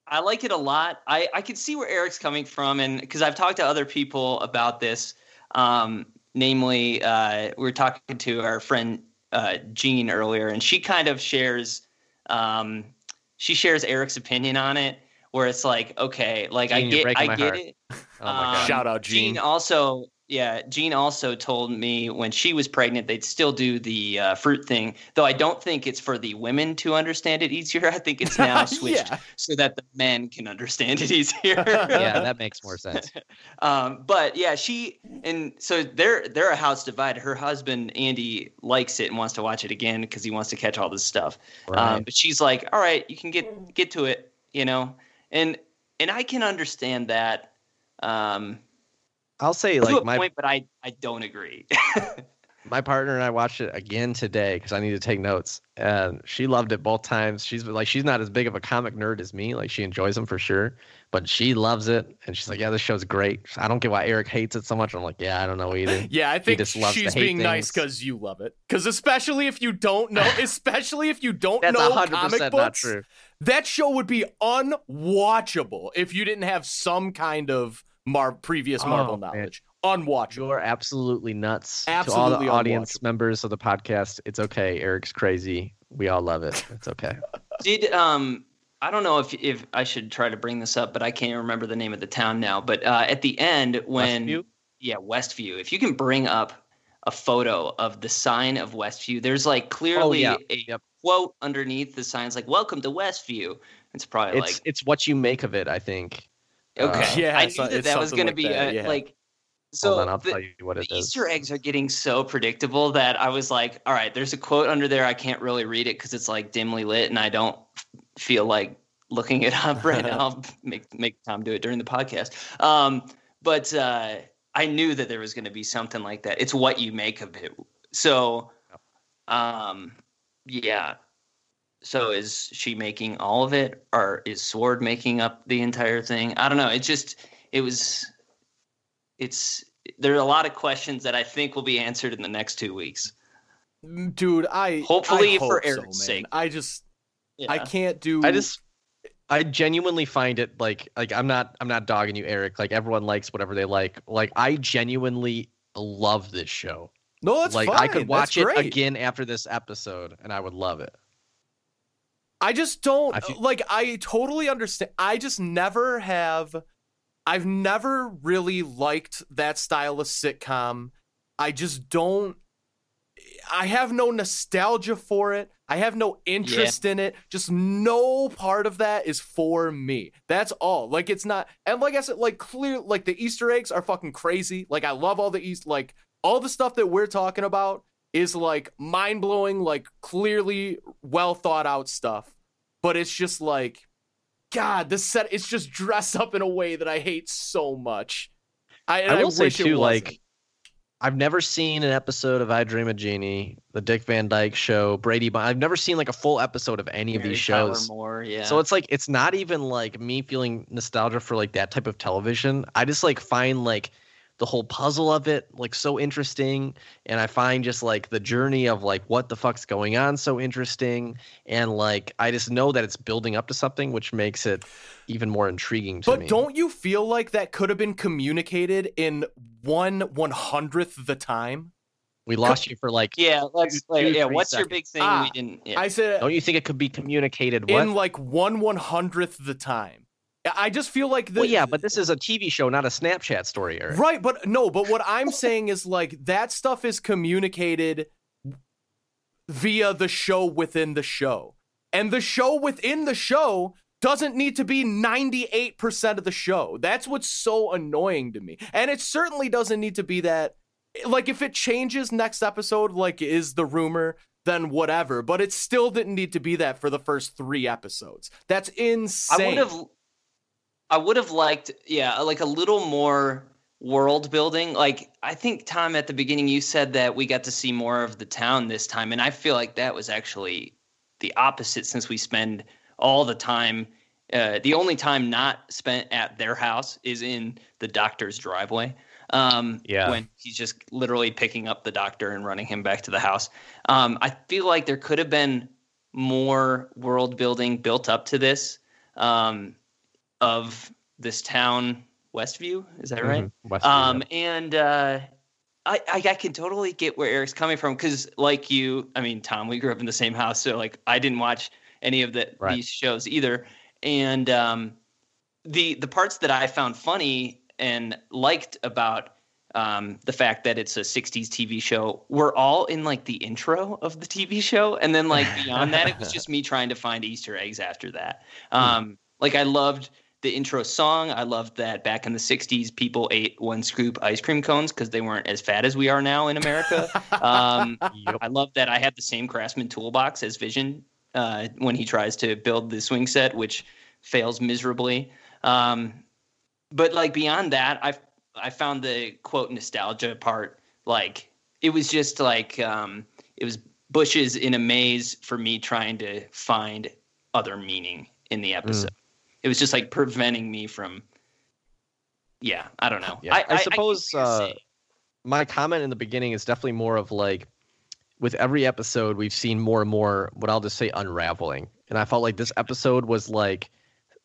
I like it a lot. I, I can see where Erik's coming from, and because I've talked to other people about this, um, namely, uh, we were talking to our friend uh, Jean earlier, and she kind of shares, um, she shares Erik's opinion on it, where it's like, okay, like I Jean, you're get, I get heart. it. Oh my god. Um, Shout out Gene. Jean also, yeah, Jean also told me when she was pregnant they'd still do the uh, fruit thing, though I don't think it's for the women to understand it easier. I think it's now switched Yeah. so that the men can understand it easier. yeah, that makes more sense. um, but yeah, she and so they're they're a house divided. Her husband Andy likes it and wants to watch it again because he wants to catch all this stuff. Um, but she's like, "All right, you can get get to it," you know, and and I can understand that. Um, I'll say to like a my point, but I I don't agree. my partner and I watched it again today because I need to take notes, and she loved it both times. She's like, she's not as big of a comic nerd as me. Like, she enjoys them for sure, but she loves it, and she's like, "Yeah, this show's great." I don't get why Erik hates it so much. I'm like, "Yeah, I don't know either." Yeah, I think just loves she's hate being nice because you love it. Because especially if you don't know, especially if you don't That's know hundred comic percent books, true. that show would be unwatchable if you didn't have some kind of Mar- previous Marvel Oh, man. knowledge. Unwatchable. You're absolutely nuts. to Absolutely all the audience members of the podcast, it's okay. Erik's crazy. We all love it. It's okay. Did um I don't know if if I should try to bring this up, but I can't remember the name of the town now. But uh, at the end, when Westview? yeah, Westview. If you can bring up a photo of the sign of Westview, there's like clearly yeah. a Yep. quote underneath the signs like "Welcome to Westview." It's probably It's it's what you make of it. I think. Like okay, uh, Yeah, I knew that that was something going to be that, a, yeah. like. So Hold on, I'll the, tell you what it the is. Easter eggs are getting so predictable that I was like, all right, there's a quote under there. I can't really read it because it's like dimly lit, and I don't feel like looking it up right now. I'll make make Tom do it during the podcast. Um, but uh, I knew that there was going to be something like that. It's what you make of it. So, um, yeah. So is she making all of it, or is Sword making up the entire thing? I don't know. It just it was. It's there are a lot of questions that I think will be answered in the next two weeks. dude. I Hopefully I for hope Erik's man. sake. I just Yeah. I can't do. I just I genuinely find it like like I'm not I'm not dogging you, Erik. Like everyone likes whatever they like. Like I genuinely love this show. no. That's like fine. I could watch That's it great. again after this episode and I would love it. I just don't I feel- like I totally understand. I just never have I've never really liked that style of sitcom. I just don't I have no nostalgia for it. I have no interest in it. Just no part of that is for me. That's all. Like it's not and like I said like clear like the Easter eggs are fucking crazy. Like I love all the East like all the stuff that we're talking about is like mind blowing, like clearly well thought out stuff. But it's just like, God, this set it's just dressed up in a way that I hate so much. I, I will say wish it too, wasn't. like I've never seen an episode of I Dream of Jeannie, the Dick Van Dyke Show, Brady. Bunch. I've never seen like a full episode of any of these shows. Moore, yeah. So it's like it's not even like me feeling nostalgia for like that type of television. I just like find like the whole puzzle of it like so interesting and I find just like the journey of like what the fuck's going on so interesting and like I just know that it's building up to something which makes it even more intriguing to But me. don't you feel like that could have been communicated in one one hundredth the time? we lost you for like yeah, let's two, like, yeah. three What's your big thing? Ah, we didn't. Yeah. I said don't you think it could be communicated what? in like one one hundredth the time. I just feel like the well yeah, but this is a TV show, not a Snapchat story, Erik. Right, but no, but what I'm saying is like that stuff is communicated via the show within the show. And the show within the show doesn't need to be 98% of the show. That's what's so annoying to me. And it certainly doesn't need to be that like if it changes next episode like is the rumor then whatever, but it still didn't need to be that for the first 3 episodes. That's insane. I would have I would have liked yeah, like a little more world building. Like I think Tom at the beginning you said that we got to see more of the town this time and I feel like that was actually the opposite since we spend all the time uh, the only time not spent at their house is in the doctor's driveway. Um, Yeah. When he's just literally picking up the doctor and running him back to the house. Um, I feel like there could have been more world building built up to this um, of this town, Westview. Is that right? Mhm. Westview, Um, yeah. and uh, I, I I can totally get where Erik's coming from because, like you, I mean, Tom, we grew up in the same house, so like I didn't watch any of the Right. these shows either, and um, the the parts that I found funny and liked about um, the fact that it's a 60s TV show were all in like the intro of the TV show. And then like beyond that, it was just me trying to find Easter eggs after that. Um, like I loved the intro song. I loved that back in the 60s, people ate one scoop ice cream cones because they weren't as fat as we are now in America. um, Yep. I love that I have the same Craftsman toolbox as Vision uh, when he tries to build the swing set, which fails miserably. Um, but like beyond that, I I found the quote nostalgia part like it was just like um, it was bushes in a maze for me trying to find other meaning in the episode. It was just like preventing me from. Yeah, I don't know. Yeah, I get suppose, what you're uh, my comment in the beginning is definitely more of like with every episode we've seen more and more what I'll just say unraveling. And I felt like this episode was like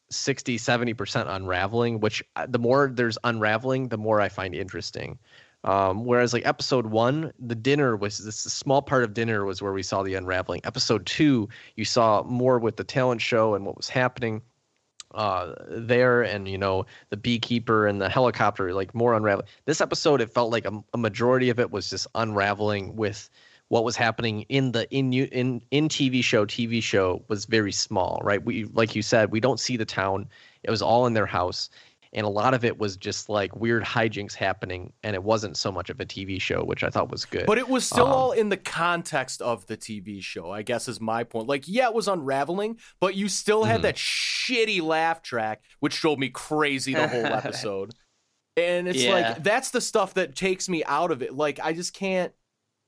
60 70% unraveling, which uh, the more there's unraveling, the more I find interesting. Um, whereas like episode one, the dinner was this small part of dinner was where we saw the unraveling. Episode two, you saw more with the talent show and what was happening. Uh, there, and you know the beekeeper and the helicopter, like more unraveling. This episode, it felt like a, a majority of it was just unraveling with what was happening in the in in in TV show. TV show was very small, right? We like you said, we don't see the town. It was all in their house, and a lot of it was just like weird hijinks happening and it wasn't so much of a tv show which i thought was good But it was still Um, all in the context of the TV show, I guess is my point. Like, yeah, it was unraveling, but you still had Mhm. that shitty laugh track, which drove me crazy the whole episode. And it's Yeah. like that's the stuff that takes me out of it. Like I just can't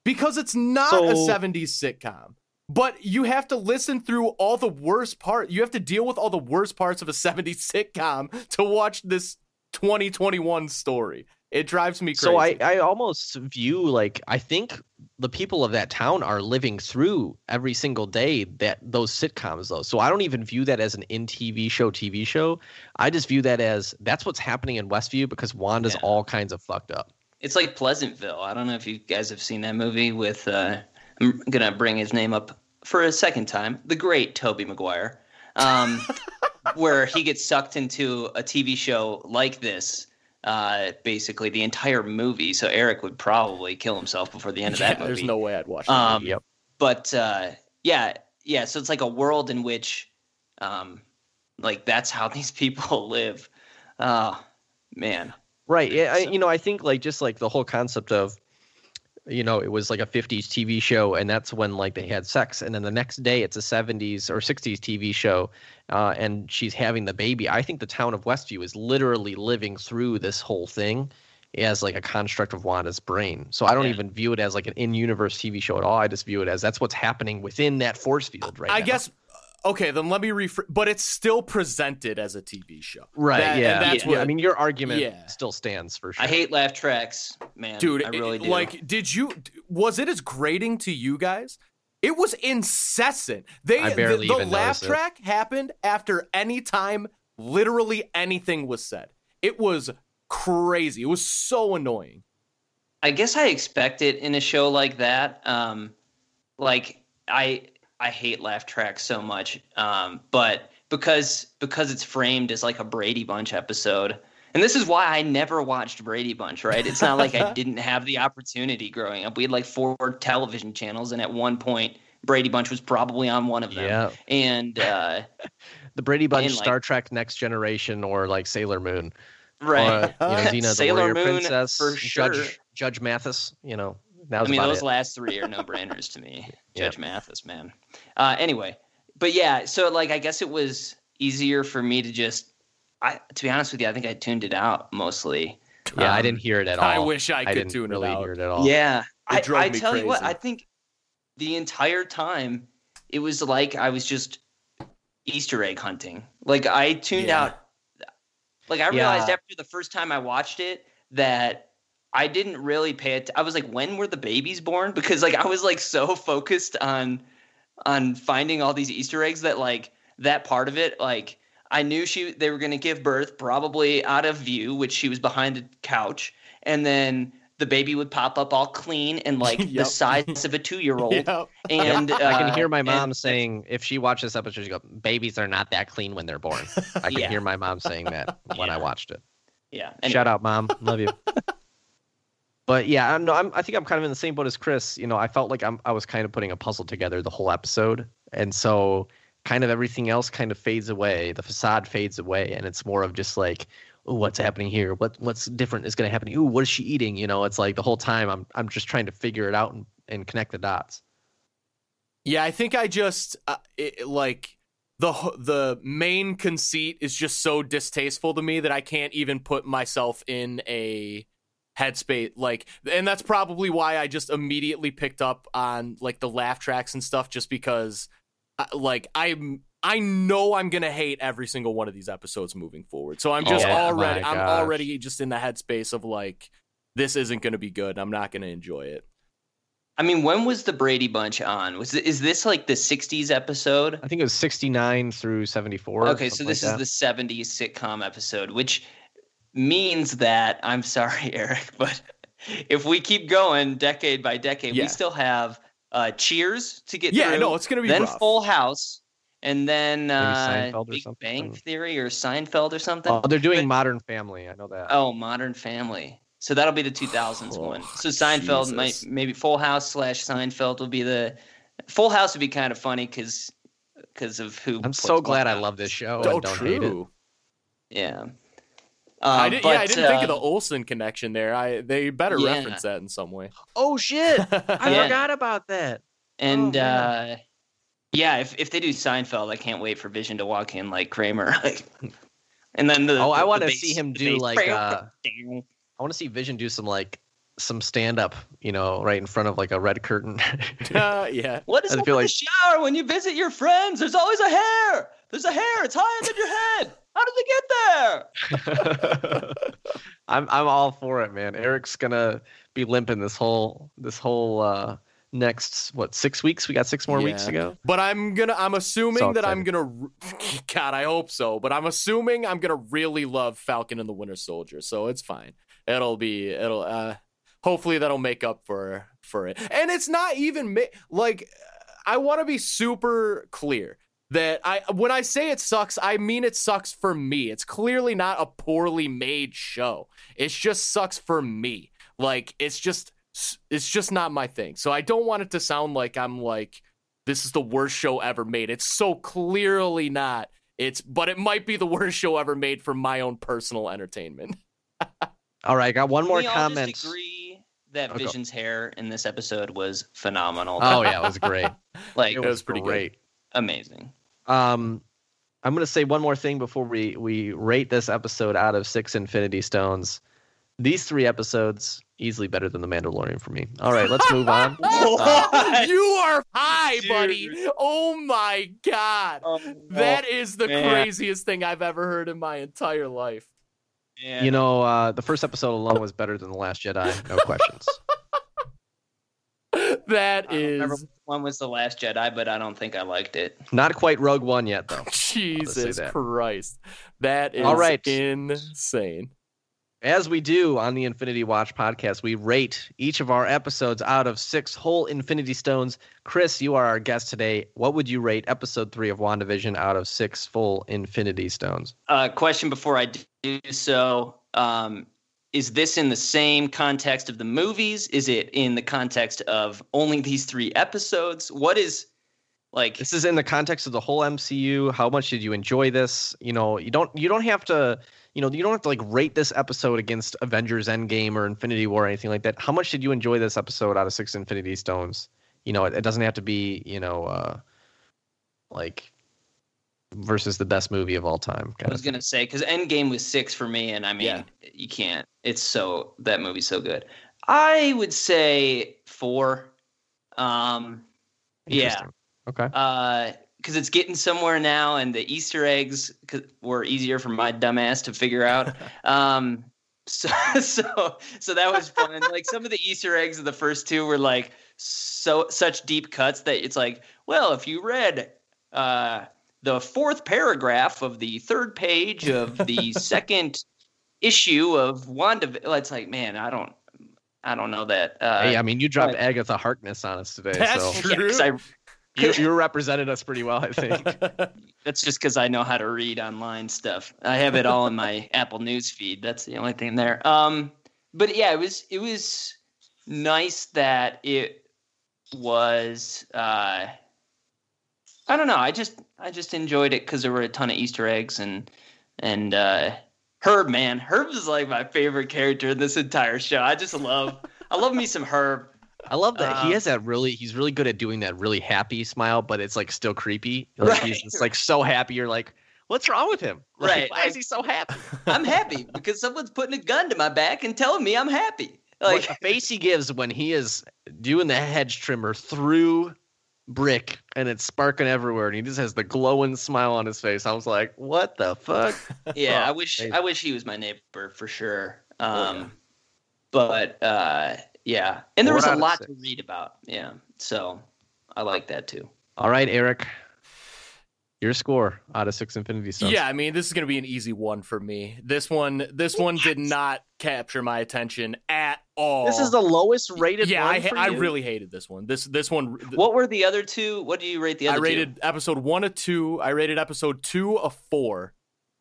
because it's not a 70s sitcom. But you have to listen through all the worst part. You have to deal with all the worst parts of a 70s sitcom to watch this 2021 story. It drives me crazy. so I, I almost view like i think the people of that town are living through every single day that those sitcoms though so i don't even view that as an in tv show tv show i just view that as that's what's happening in westview because wanda's Yeah. all kinds of fucked up It's like Pleasantville. I don't know if you guys have seen that movie with. Uh, I'm gonna bring his name up for a second time. The great Tobey Maguire, um, where he gets sucked into a TV show like this. Uh, basically, the entire movie. So Eric would probably kill himself before the end of Yeah, that movie. there's no way I'd watch that. Um, yep but uh, yeah, yeah. So it's like a world in which, um, like that's how these people live. Oh man, Right. Yeah. I, you know, I think like just like the whole concept of, you know, it was like a 50s TV show, and that's when like they had sex, and then the next day it's a 70s or 60s TV show, uh, and she's having the baby. I think the town of Westview is literally living through this whole thing as like a construct of Wanda's brain. So I don't Yeah. even view it as like an in-universe TV show at all. I just view it as that's what's happening within that force field right I now. guess okay, then let me rephr but it's still presented as a TV show. Right. That- yeah. that's yeah. what- I mean, your argument Yeah. still stands for sure. I hate laugh tracks, man. Dude, I really it- do. like did you was it as grating to you guys? It was incessant. They I barely the, the even laugh noticed it. track happened after any time literally anything was said. It was crazy. It was so annoying. I guess I expect it in a show like that. Um, like I I hate laugh tracks so much, um, but because because it's framed as like a Brady Bunch episode, and this is why I never watched Brady Bunch. Right? It's not like I didn't have the opportunity growing up. We had like four television channels, and at one point. Brady Bunch was probably on one of them, Yeah. and uh, the Brady Bunch, in, like- Star Trek Next Generation, or like Sailor Moon. right. Or, you know, Xena, the Sailor Warrior Moon, Princess, for sure. Judge Judge Mathis. You know, that was I mean, those it. last three are no brainers to me. Yeah. Judge Mathis, man. Uh, anyway, but yeah, so like, I guess it was easier for me to just, I to be honest with you, I think I tuned it out mostly. yeah, I Um, didn't hear it at all. I wish I could didn't tune it out. hear it at all. Yeah, I, drove I me tell you what. I think the entire time it was like I was just Easter egg hunting. Like I tuned Yeah. out. Like I realized Yeah. after the first time I watched it that I didn't really pay it. I was like, when were the babies born? Because like I was like so focused on on finding all these Easter eggs that like that part of it like I knew she they were going to give birth probably out of view, which she was behind a couch, and then the baby would pop up all clean and like the size of a two year old. Yeah. And I can uh, hear my mom and- saying if she watched this episode, she go, "Babies are not that clean when they're born." I can Yeah. hear my mom saying that when I watched it. yeah. Shout out, mom, love you. But yeah, I'm, I'm, I think I'm kind of in the same boat as Chris. You know, I felt like I'm, I was kind of putting a puzzle together the whole episode, and so kind of everything else kind of fades away. The facade fades away, and it's more of just like, what's happening here? What what's different is going to happen? Ooh, what is she eating? You know, it's like the whole time I'm I'm just trying to figure it out and, and connect the dots. Yeah, I think I just uh, it, like the the main conceit is just so distasteful to me that I can't even put myself in a headspace like and that's probably why I just immediately picked up on like the laugh tracks and stuff just because uh, like I'm I know I'm going to hate every single one of these episodes moving forward. So I'm just Oh, already I'm already just in the headspace of like this isn't going to be good. I'm not going to enjoy it. I mean, when was the Brady Bunch on? Was is this like the '60s episode? I think it was 69 through 74. Okay, so this like is the '70s sitcom episode, which means that I'm sorry, Erik, but if we keep going decade by decade, Yeah. we still have uh, Cheers to get Yeah, through. no, it's going to be then rough. Full House, and then uh, Seinfeld or Big something? Bang Theory or Seinfeld or something. Oh, they're doing But- Modern Family. I know that. Oh, Modern Family. So that'll be the 2000s Oh, one. So Seinfeld Jesus. might maybe Full House slash Seinfeld will be the Full House would be kind of funny because because of who. I'm so glad I love this show. oh, and don't hate it. Yeah. Um, I did, yeah, I but, didn't think of the uh, Olsen connection there. I they better Yeah. reference that in some way. Oh shit! I Yeah. forgot about that. And Oh, uh, yeah, if if they do Seinfeld, I can't wait for Vision to walk in like Kramer. Like, and then the Oh, I wanna see him do, like, uh, I want to see Vision do some like some stand up, you know, right in front of like a red curtain. Uh, yeah. What is I up feel like- the shower when you visit your friends? There's always a hair. There's a hair. It's higher than your head. How did it get there? I'm I'm all for it, man. Erik's gonna be limping this whole this whole uh next what six weeks? We got six more weeks Yeah. to go. But I'm gonna I'm assuming So that I'm gonna God, I hope so. But I'm assuming I'm gonna really love Falcon and the Winter Soldier, so it's fine. It'll be it'll uh hopefully that'll make up for for it. And it's not even ma- like I want to be super clear that I when I say it sucks, I mean it sucks for me. It's clearly not a poorly made show. It just sucks for me. Like it's just it's just not my thing. So I don't want it to sound like I'm like this is the worst show ever made. It's so clearly not. It's but it might be the worst show ever made for my own personal entertainment. All right, got one more we all comment. just agree that oh, Okay. Vision's hair in this episode was phenomenal. Oh yeah, it was great. like It was was pretty good. great. amazing. Um, I'm gonna say one more thing before we we rate this episode out of six Infinity Stones. These three episodes easily better than the Mandalorian for me. All right, let's move on. What? you are high, buddy. Oh my god. Oh, That is the man. craziest thing I've ever heard in my entire life. man. You know, uh, the first episode alone was better than the Last Jedi, no questions. That I don't remember is which one was the Last Jedi, but I don't think I liked it. Not quite Rogue One yet, though. Jesus that. Christ. That is All right. insane. As we do on the Infinity Watch podcast, we rate each of our episodes out of six whole Infinity Stones. Chris, you are our guest today. What would you rate episode three of WandaVision out of six full Infinity Stones? Uh, question before I do so: um, Is this in the same context of the movies? Is it in the context of only these three episodes? What is like? This is in the context of the whole MCU. How much did you enjoy this? You know, you don't you don't have to you know you don't have to like rate this episode against Avengers Endgame or Infinity War or anything like that. How much did you enjoy this episode out of six Infinity Stones? You know, it, it doesn't have to be you know uh like versus the best movie of all time. I was gonna say because Endgame was six for me, and I mean, Yeah. you can't. It's so that movie's so good. I would say four. Um, yeah. Okay. uh because it's getting somewhere now and the easter eggs were easier for my dumbass to figure out um so so so that was fun like some of the easter eggs of the first two were like so such deep cuts that it's like well if you read uh the fourth paragraph of the third page of the second issue of wanda it's like man i don't i don't know that uh hey, I mean, you dropped right. Agatha Harkness on us today, That's so yeah, 'cause I, you, you represented us pretty well, I think. That's just because I know how to read online stuff. I have it all in my Apple News feed. That's the only thing there. Um, but yeah, it was it was nice that it was. Uh, I don't know. I just I just enjoyed it because there were a ton of Easter eggs and and uh, Herb. Man, Herb is like my favorite character in this entire show. I just love I love me some Herb. I love that he Um, has that really. He's really good at doing that really happy smile, but it's like still creepy. Like he's just like so happy. You're like, what's wrong with him? Like, Right. Why is he so happy? I'm happy because someone's putting a gun to my back and telling me I'm happy. Like Like the face he gives when he is doing the hedge trimmer through brick and it's sparking everywhere, and he just has the glowing smile on his face. I was like, what the fuck? yeah, Oh, I wish amazing. I wish he was my neighbor for sure. Um, Oh, yeah. but uh, yeah, and there Four was a lot to read about. Yeah, so I like that too. All right, Erik, your score out of six Infinity Stones. Yeah, I mean, this is going to be an easy one for me. This one, this one did not capture my attention at Oh, This is the lowest rated yeah. one I, I really hated this one. This this one. th- What were the other two? What do you rate the other I rated episode one of two. I rated episode two of four.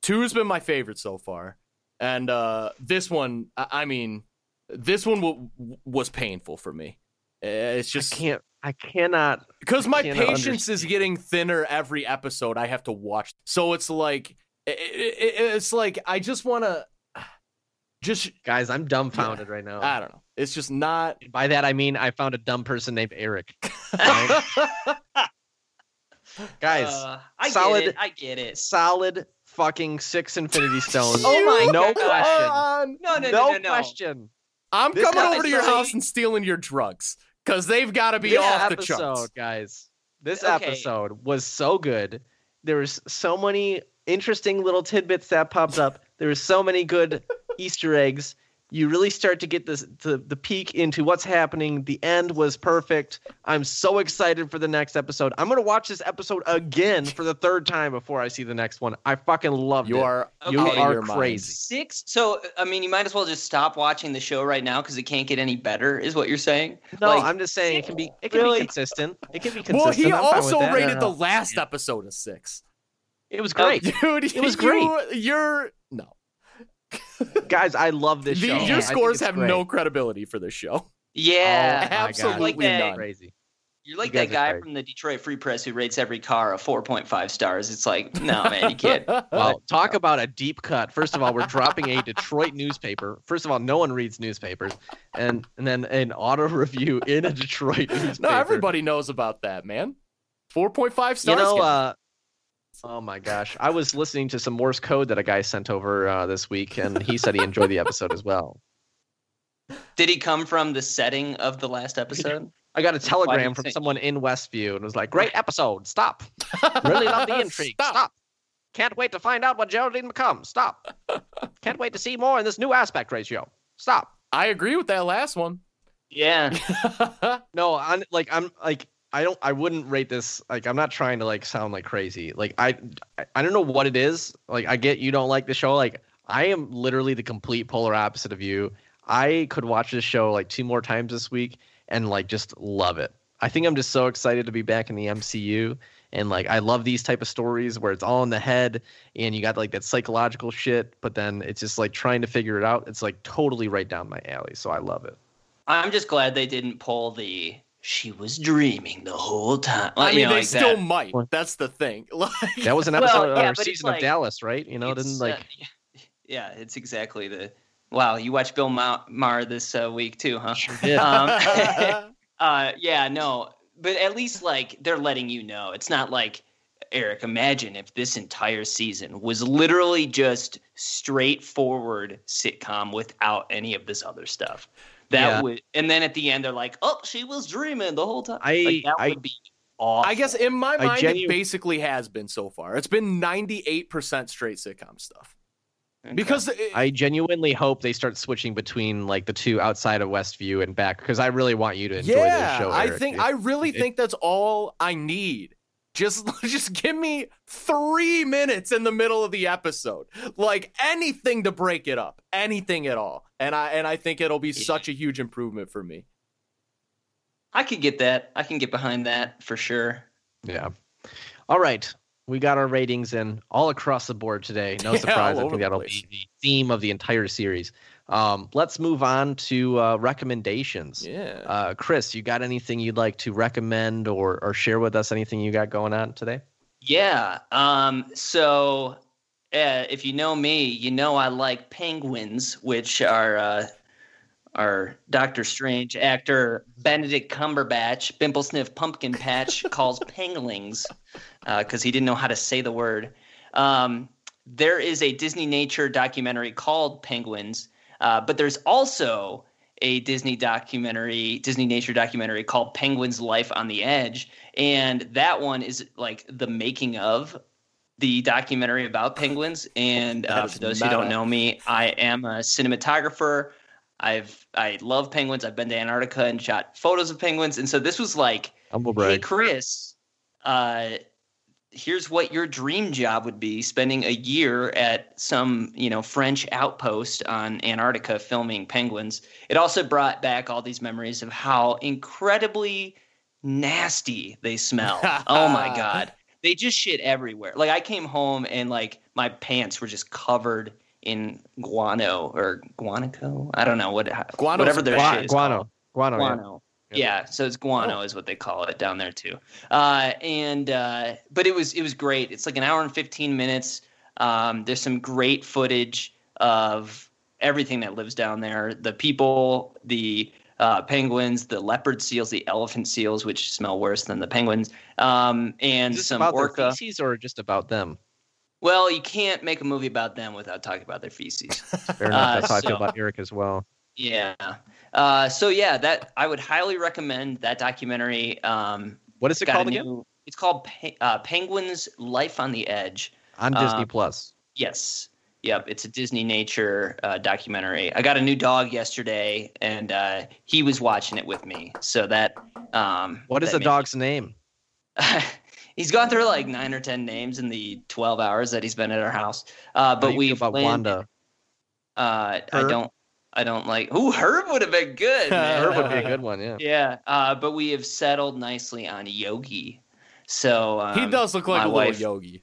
Two's been my favorite so far, and uh this one, I, I mean, this one w- was painful for me. It's I just can't. I cannot. because my cannot patience is getting thinner every episode. I have to watch, so it's like it, it, it's like I just want to just Guys, I'm dumbfounded right now. I don't know. It's just not. By that I mean I found a dumb person named Erik. Guys, Uh, I solid- get it. I get it. solid fucking six Infinity Stones. Oh my no God. question. No, no, no, No no, no. question. I'm This coming over to episode- your house and stealing your drugs because they've got to be this off the episode, charts. guys. This Okay. episode was so good. There was so many interesting little tidbits that popped up. There was so many good Easter eggs. You really start to get this the, the peek into what's happening. The end was perfect. I'm so excited for the next episode. I'm gonna watch this episode again for the third time before I see the next one. I fucking loved You it. are You out of are crazy. Six. So I mean, you might as well just stop watching the show right now because it can't get any better. Is what you're saying? no, Like, I'm just saying it can be it can Really? be consistent. It can be consistent. Well, he I'm also rated the last episode a six. It was great. Dude, It was you- great. You're no. Guys, I love this The- show. Your think scores have great. no credibility for this show. Yeah. Oh absolutely Like that. none. Crazy. You're like You that guy from the Detroit Free Press who rates every car a 4.5 stars. It's like, no, man, you can't. Well, talk about a deep cut. First of all, we're dropping a Detroit newspaper. First of all, no one reads newspapers, and and then an auto review in a Detroit newspaper. no, everybody knows about that, man. Four point five You stars. know, uh, oh my gosh, I was listening to some Morse code that a guy sent over uh, this week, and he said he enjoyed the episode as well. Did he come from the setting of the last episode? I got a telegram from think- someone in Westview, and was like, "Great episode. Stop. Really love the intrigue. Stop. Stop. Can't wait to find out what Geraldine becomes. Stop. Can't wait to see more in this new aspect ratio. Stop." I agree with that last one. Yeah. No, I'm like I'm like I don't I wouldn't rate this like I'm not trying to like sound like crazy. Like I I- don't know what it is. Like I get you don't like the show. Like I am literally the complete polar opposite of you. I could watch this show like two more times this week and like just love it. I think I'm just so excited to be back in the MCU and like I love these type of stories where it's all in the head and you got like that psychological shit, but then it's just like trying to figure it out. It's like totally right down my alley. So I love it. I'm just glad they didn't pull the she was dreaming the whole time. I mean, you know, they like still that. might. That's the thing. Like, That was an Well, episode yeah, or but it's season of Dallas, right? You know, It's, didn't uh, like yeah, it's exactly the. Wow, you watched Bill Ma- Maher this uh, week too, huh? Sure did. Um, uh, yeah, no, but at least like they're letting you know. It's not like Erik. Imagine if this entire season was literally just straightforward sitcom without any of this other stuff. That Yeah. would, and then at the end they're like, "Oh, she was dreaming the whole time." I- like, that I- would be awful. I guess in my mind, genu- it basically has been so far. It's been 98% straight sitcom stuff. Okay. Because it- I genuinely hope they start switching between like the two outside of Westview and back because I really want you to enjoy yeah, this show. I think It- I really it- think that's all I need. Just just give me 3 minutes in the middle of the episode. Like anything to break it up. Anything at all. And I and I think it'll be Yeah. such a huge improvement for me. I could get that. I can get behind that for sure. yeah. All right, we got our ratings in all across the board today. No Yeah, surprise. all I think that'll place. be the theme of the entire series. Um, let's move on to uh, recommendations. Yeah. Uh, Chris, you got anything you'd like to recommend or or share with us? Anything you got going on today? Yeah. Um, so uh, if you know me, you know I like penguins, which are uh, our Doctor Strange actor Benedict Cumberbatch, Bimble Sniff Pumpkin Patch calls penglings because he didn't know how to say the word. Um, there is a Disney nature documentary called Penguins, uh, but there's also a Disney documentary, Disney nature documentary called Penguins Life on the Edge. And that one is like the making of the documentary about penguins. And uh, for those who don't know me, I am a cinematographer. I've I love penguins. I've been to Antarctica and shot photos of penguins. And so this was like Humble Hey. Chris, uh, here's what your dream job would be spending a year at some you know french outpost on antarctica filming penguins it also brought back all these memories of how incredibly nasty they smell oh my god they just shit everywhere like i came home and like my pants were just covered in guano or guanaco i don't know what Guano's whatever their bad. shit is guano. called. Guano. yeah. guano. Yeah. so it's guano is what they call it down there too. Uh, and uh, but it was it was great. It's like an hour and fifteen minutes. Um, there's some great footage of everything that lives down there. The people, the uh, penguins, the leopard seals, the elephant seals, which smell worse than the penguins, um, and some about orca. their feces or just about them? Well, you can't make a movie about them without talking about their feces. Fair enough. Uh, That's how I feel so- about Erik as well. yeah. Uh, so yeah, that I would highly recommend that documentary. Um, What is it called again? It's called Pe- uh, Penguins: Life on the Edge. On Disney uh, Plus. Yes. Yep. It's a Disney nature uh, documentary. I got a new dog yesterday, and uh, he was watching it with me. So that. Um, What is that the dog's name? he's gone through like nine or ten names in the twelve hours that he's been at our house. Uh, but we've about landed- Wanda. Uh, I don't. I don't like. Ooh, Herb would have been good. man. Herb would be a good one. Yeah. Yeah, uh, but we have settled nicely on Yogi. So um, he does look like my a wife, little yogi.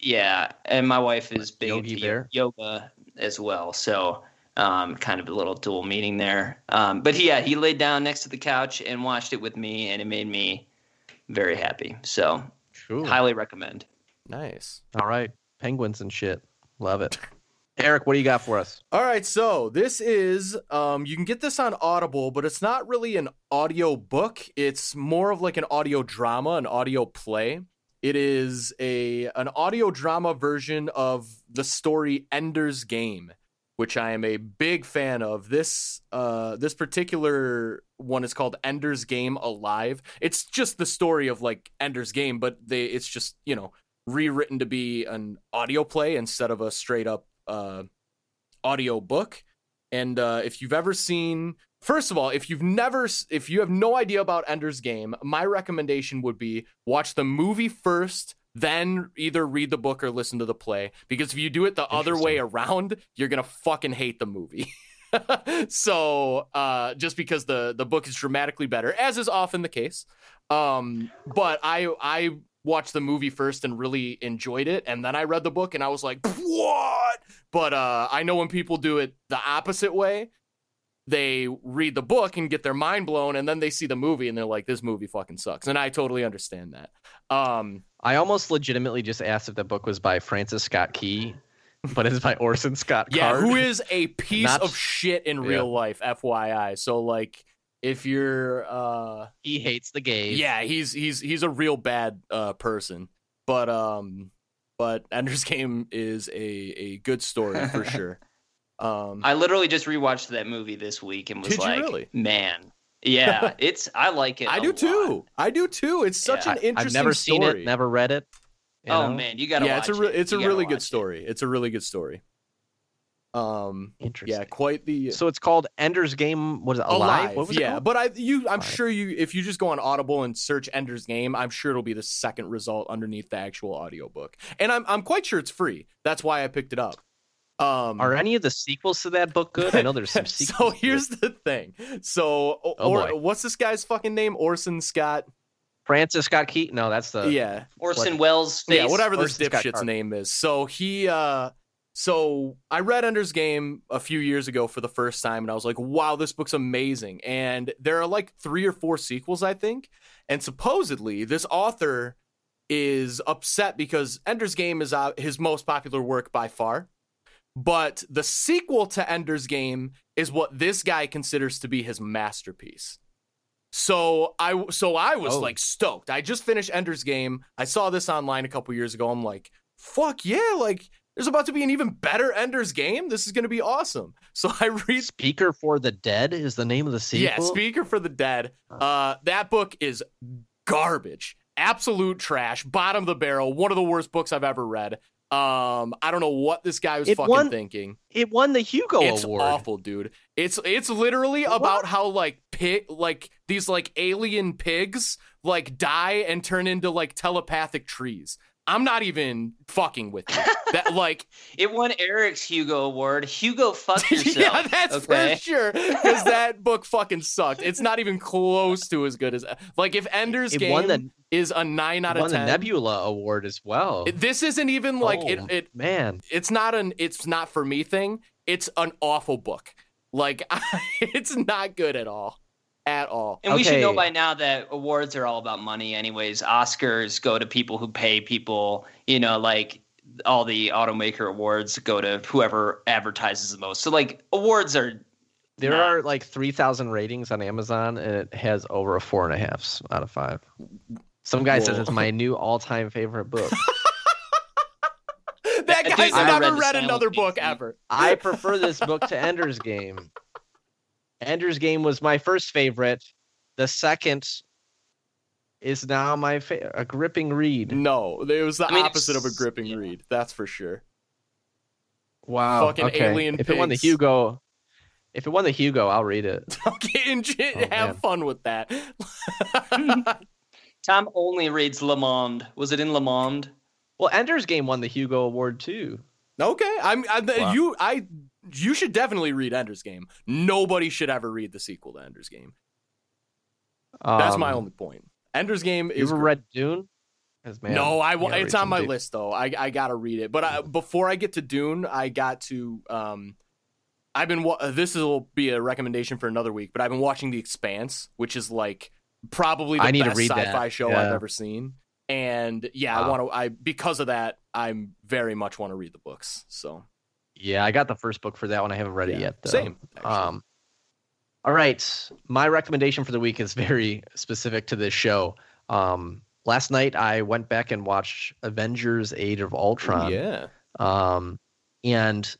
Yeah, and my wife is big Yogi into Bear? yoga as well. So um, kind of a little dual meaning there. Um, but yeah, he laid down next to the couch and watched it with me, and it made me very happy. So Cool. highly recommend. Nice. All right. Penguins and shit. Love it. Erik, what do you got for us? All right, so this is um you can get this on Audible, but it's not really an audio book. It's more of like an audio drama, an audio play. It is a an audio drama version of the story Ender's Game, which I am a big fan of. This uh this particular one is called Ender's Game Alive. It's just the story of like Ender's Game, but they it's just, you know, rewritten to be an audio play instead of a straight up uh audio book. And uh, if you've ever seen, first of all, if you've never, if you have no idea about Ender's Game, my recommendation would be watch the movie first, then either read the book or listen to the play. Because if you do it the other way around, you're gonna fucking hate the movie. so uh, just because the the book is dramatically better, as is often the case. Um, but I I watched the movie first and really enjoyed it, and then I read the book and I was like, what? But uh, I know when people do it the opposite way, they read the book and get their mind blown, and then they see the movie and they're like, this movie fucking sucks. And I totally understand that. Um, I almost legitimately just asked if the book was by Francis Scott Key, but it's by Orson Scott yeah, who is a piece Not- of shit in real life, FYI. So like, if you're uh he hates the gays. Yeah, he's he's he's a real bad uh, person. But um, but Ender's Game is a a good story for sure. Um, I literally just rewatched that movie this week and was Did you like, really? man, yeah, it's I like it. I a do lot. too. I do too. It's such Yeah, an I- interesting. I've never story. seen it, never read it. Oh know? man, you gotta yeah, watch it's a re- it's a You gotta really watch good it. story. It's a really good story. Um, Interesting. yeah, quite the So it's called Ender's Game. What is it? Alive? What was it yeah, called? but I you I'm Alive. sure you if you just go on Audible and search Ender's Game, I'm sure it'll be the second result underneath the actual audiobook. And I'm I'm quite sure it's free. That's why I picked it up. Um Are any of the sequels to that book good? I know there's some sequels. so here's the thing. So Oh, or, boy. what's this guy's fucking name? Orson Scott. Francis Scott Key. No, that's the yeah. Orson What- Welles' face. Yeah, whatever this Orson Scott dipshit's name is. So he uh so I read Ender's Game a few years ago for the first time and I was like, "Wow, this book's amazing." And there are like 3 or 4 sequels, I think. And supposedly this author is upset because Ender's Game is uh, his most popular work by far. But the sequel to Ender's Game is what this guy considers to be his masterpiece. So I so I was Oh. like stoked. I just finished Ender's Game. I saw this online a couple years ago. I'm like, fuck yeah, like there's about to be an even better Ender's Game. This is gonna be awesome. So I read Speaker for the Dead is the name of the sequel. yeah, Speaker for the Dead. Uh, that book is garbage, absolute trash, bottom of the barrel. One of the worst books I've ever read. Um, I don't know what this guy was It fucking won- thinking. It won the Hugo it's Award. awful, dude. It's it's literally What? about how like pig like these like alien pigs like die and turn into like telepathic trees. I'm not even fucking with you. That like It won Eric's Hugo Award. Hugo, fuck yourself. yeah, that's okay? for sure. Because that book fucking sucked. It's not even close to as good as like if Ender's It Game won the is a nine out of won the ten. Nebula Award as well. it- this isn't even like Oh, it. It man. it's not an it's not for me thing. It's an awful book. Like it's not good at all, at all. And we should know by now that awards are all about money, anyways. Oscars go to people who pay people. You know, like all the automaker awards go to whoever advertises the most. So, like, awards are There Nah. are like 3,000 ratings on Amazon, and it has over a four and a half out of five. Some guy says it's my new all-time favorite book. that Dude, guy's I never read read another book ever. I prefer this book to Ender's Game. Ender's Game was my first favorite. The second is now my fa- a gripping read. No, it was the I mean, opposite of a gripping yeah. read. That's for sure. Wow. Fucking okay. alien If it won the. Hugo, if it won the Hugo, I'll read it. Okay, and Oh, have man. fun with that. Tom only reads Le Monde. Was it in Le Monde? Well, Ender's Game won the Hugo Award too. okay, I'm I, the- Wow. you. I you should definitely read Ender's Game. Nobody should ever read the sequel to Ender's Game. That's my Um, only point. Ender's Game You is ever great. read Dune? man, no, I you it's on my Dune. list though. I I gotta read it, but I, before I get to Dune, I got to um, I've been wa- this will be a recommendation for another week, but I've been watching The Expanse, which is like probably the I need to best read sci-fi show I've ever seen. And yeah, I want to. I because of that, I'm very much want to read the books. So Yeah, I got the first book for that one. I haven't read it yet. Though. Same. Um, all right, my recommendation for the week is very specific to this show. Um, last night I went back and watched Avengers: Age of Ultron. yeah. Um, and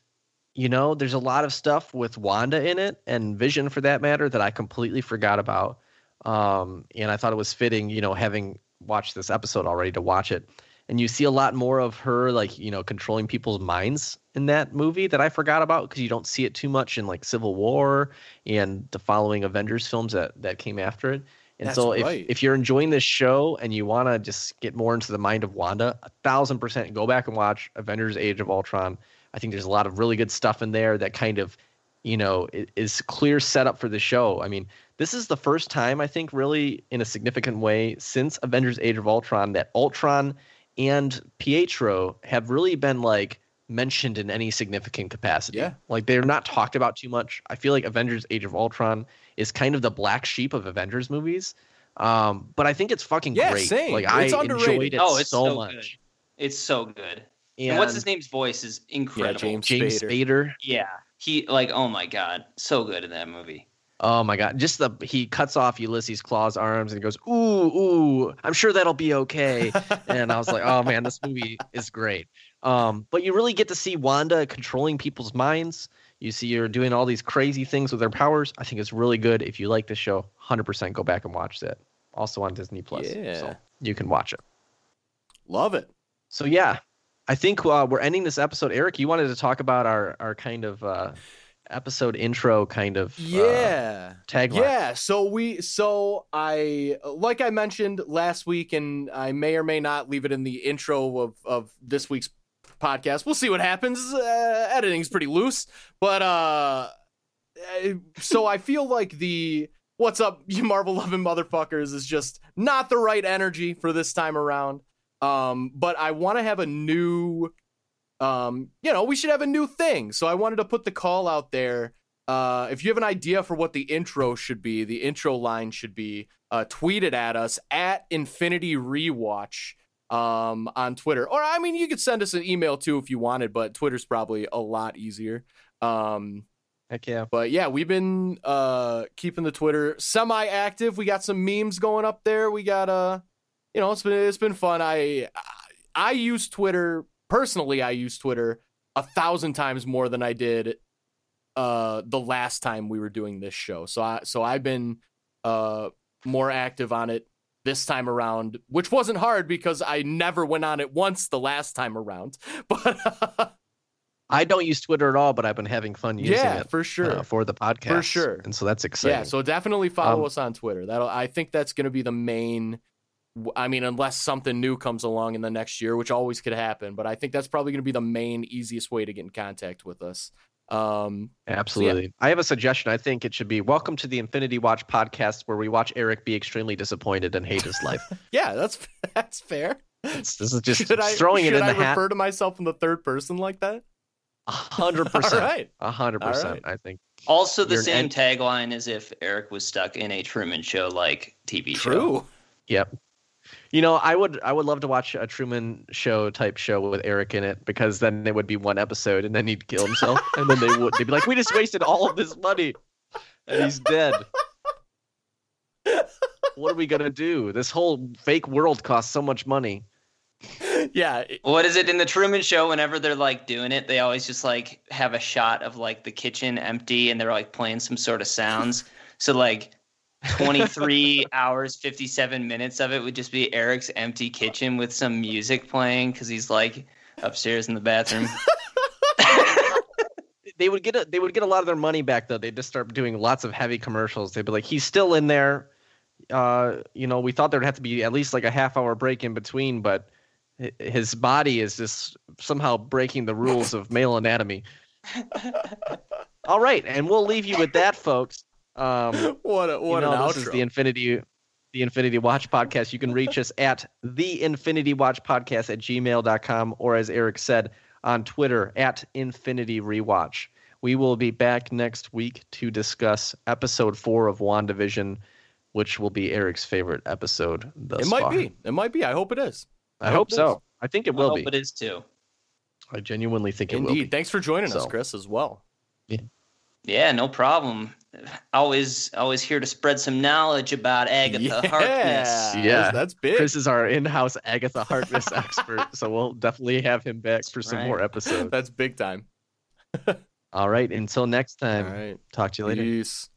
you know, there's a lot of stuff with Wanda in it and Vision for that matter that I completely forgot about. Um, and I thought it was fitting, you know, having watched this episode already to watch it. And you see a lot more of her, like, you know, controlling people's minds in that movie that I forgot about because you don't see it too much in like Civil War and the following Avengers films that, that came after it. And That's so if, right. if you're enjoying this show and you want to just get more into the mind of Wanda, a thousand percent go back and watch Avengers Age of Ultron. I think there's a lot of really good stuff in there that kind of, you know, is clear setup for the show. I mean, this is the first time I think really in a significant way since Avengers Age of Ultron that Ultron and Pietro have really been like mentioned in any significant capacity. Yeah. Like they're not talked about too much. I feel like Avengers Age of Ultron is kind of the black sheep of Avengers movies. Um, but I think it's fucking Yeah, great. same. Like I It's underrated. enjoyed it Oh, it's so, so much. good. It's so good. And, And what's his name's voice is incredible. James James Spader. Spader. Yeah. He like oh my god, so good in that movie. Oh my god! Just the he cuts off Ulysses Klaue's arms and he goes, "Ooh, ooh, I'm sure that'll be okay." and I was like, "Oh man, this movie is great." Um, but you really get to see Wanda controlling people's minds. You see her doing all these crazy things with her powers. I think it's really good. If you like the show, 100% go back and watch it. Also on Disney Plus, Yeah. so you can watch it. Love it. So yeah, I think uh, we're ending this episode. Erik, you wanted to talk about our our kind of uh, episode intro, kind of uh, Yeah. tagline. Yeah, so we so I like I mentioned last week and I may or may not leave it in the intro of of this week's podcast. We'll see what happens. Uh, editing's pretty loose, but uh uh, so I feel like the what's up you Marvel loving motherfuckers is just not the right energy for this time around. Um but I want to have a new um you know, we should have a new thing. So I wanted to put the call out there uh, if you have an idea for what the intro should be, the intro line should be, uh, tweet it at us at Infinity Rewatch um, on Twitter. Or, I mean, you could send us an email too if you wanted, but Twitter's probably a lot easier. Um, Heck yeah. but yeah, we've been uh, keeping the Twitter semi active. We got some memes going up there. We got, uh, you know, it's been, it's been fun. I, I use Twitter personally. I use Twitter a thousand times more than I did uh the last time we were doing this show. So I so I've been uh more active on it this time around, which wasn't hard because I never went on it once the last time around. But I don't use Twitter at all, but I've been having fun using yeah, it for sure. uh, for the podcast. For sure. And so that's exciting. Yeah, so definitely follow Um, us on Twitter. That'll I think that's going to be the main I mean unless something new comes along in the next year, which always could happen, but I think that's probably going to be the main easiest way to get in contact with us. Um Absolutely. I have a suggestion. I think it should be welcome to the Infinity Watch podcast where we watch Erik be extremely disappointed and hate his life. yeah, that's that's fair. It's- this is just should I, throwing it should in I the hat. refer to myself in the third person like that? A hundred percent. right. A hundred percent. I think. Also, the You're an same ent- tagline as if Erik was stuck in a Truman Show like TV show. True. Yep. You know, I would I would love to watch a Truman Show type show with Erik in it because then it would be one episode and then he'd kill himself and then they would they'd be like, we just wasted all of this money and he's dead. what are we gonna do? This whole fake world costs so much money. Yeah, What is it in the Truman Show? Whenever they're like doing it, they always just like have a shot of like the kitchen empty, and they're like playing some sort of sounds. So like, twenty three hours fifty seven minutes of it would just be Erik's empty kitchen with some music playing because he's like upstairs in the bathroom. They would get a, they would get a lot of their money back though. They'd just start doing lots of heavy commercials. They'd be like, he's still in there. Uh, you know, we thought there'd have to be at least like a half hour break in between, but his body is just somehow breaking the rules of male anatomy. All right, and we'll leave you with that, folks. Um, what a, you what know, an this outro. is the Infinity the Infinity Watch podcast. You can reach us at the Infinity Watch podcast at gmail.com or as Erik said on Twitter at Infinity Rewatch. We will be back next week to discuss episode four of WandaVision, which will be Erik's favorite episode thus far. it might far. be. It might be. I hope it is. I, I hope hope so. is. I think it I will hope be. it is too. I genuinely think it will Indeed. Thanks for joining us, Chris, as well. Yeah. Yeah, no problem. Always, always here to spread some knowledge about Agatha Harkness. Yeah. that's, that's big. Chris is our in-house Agatha Harkness expert, so we'll definitely have him back for some Right. more episodes. that's big time. All right, until next time. right. Talk to you later. Peace.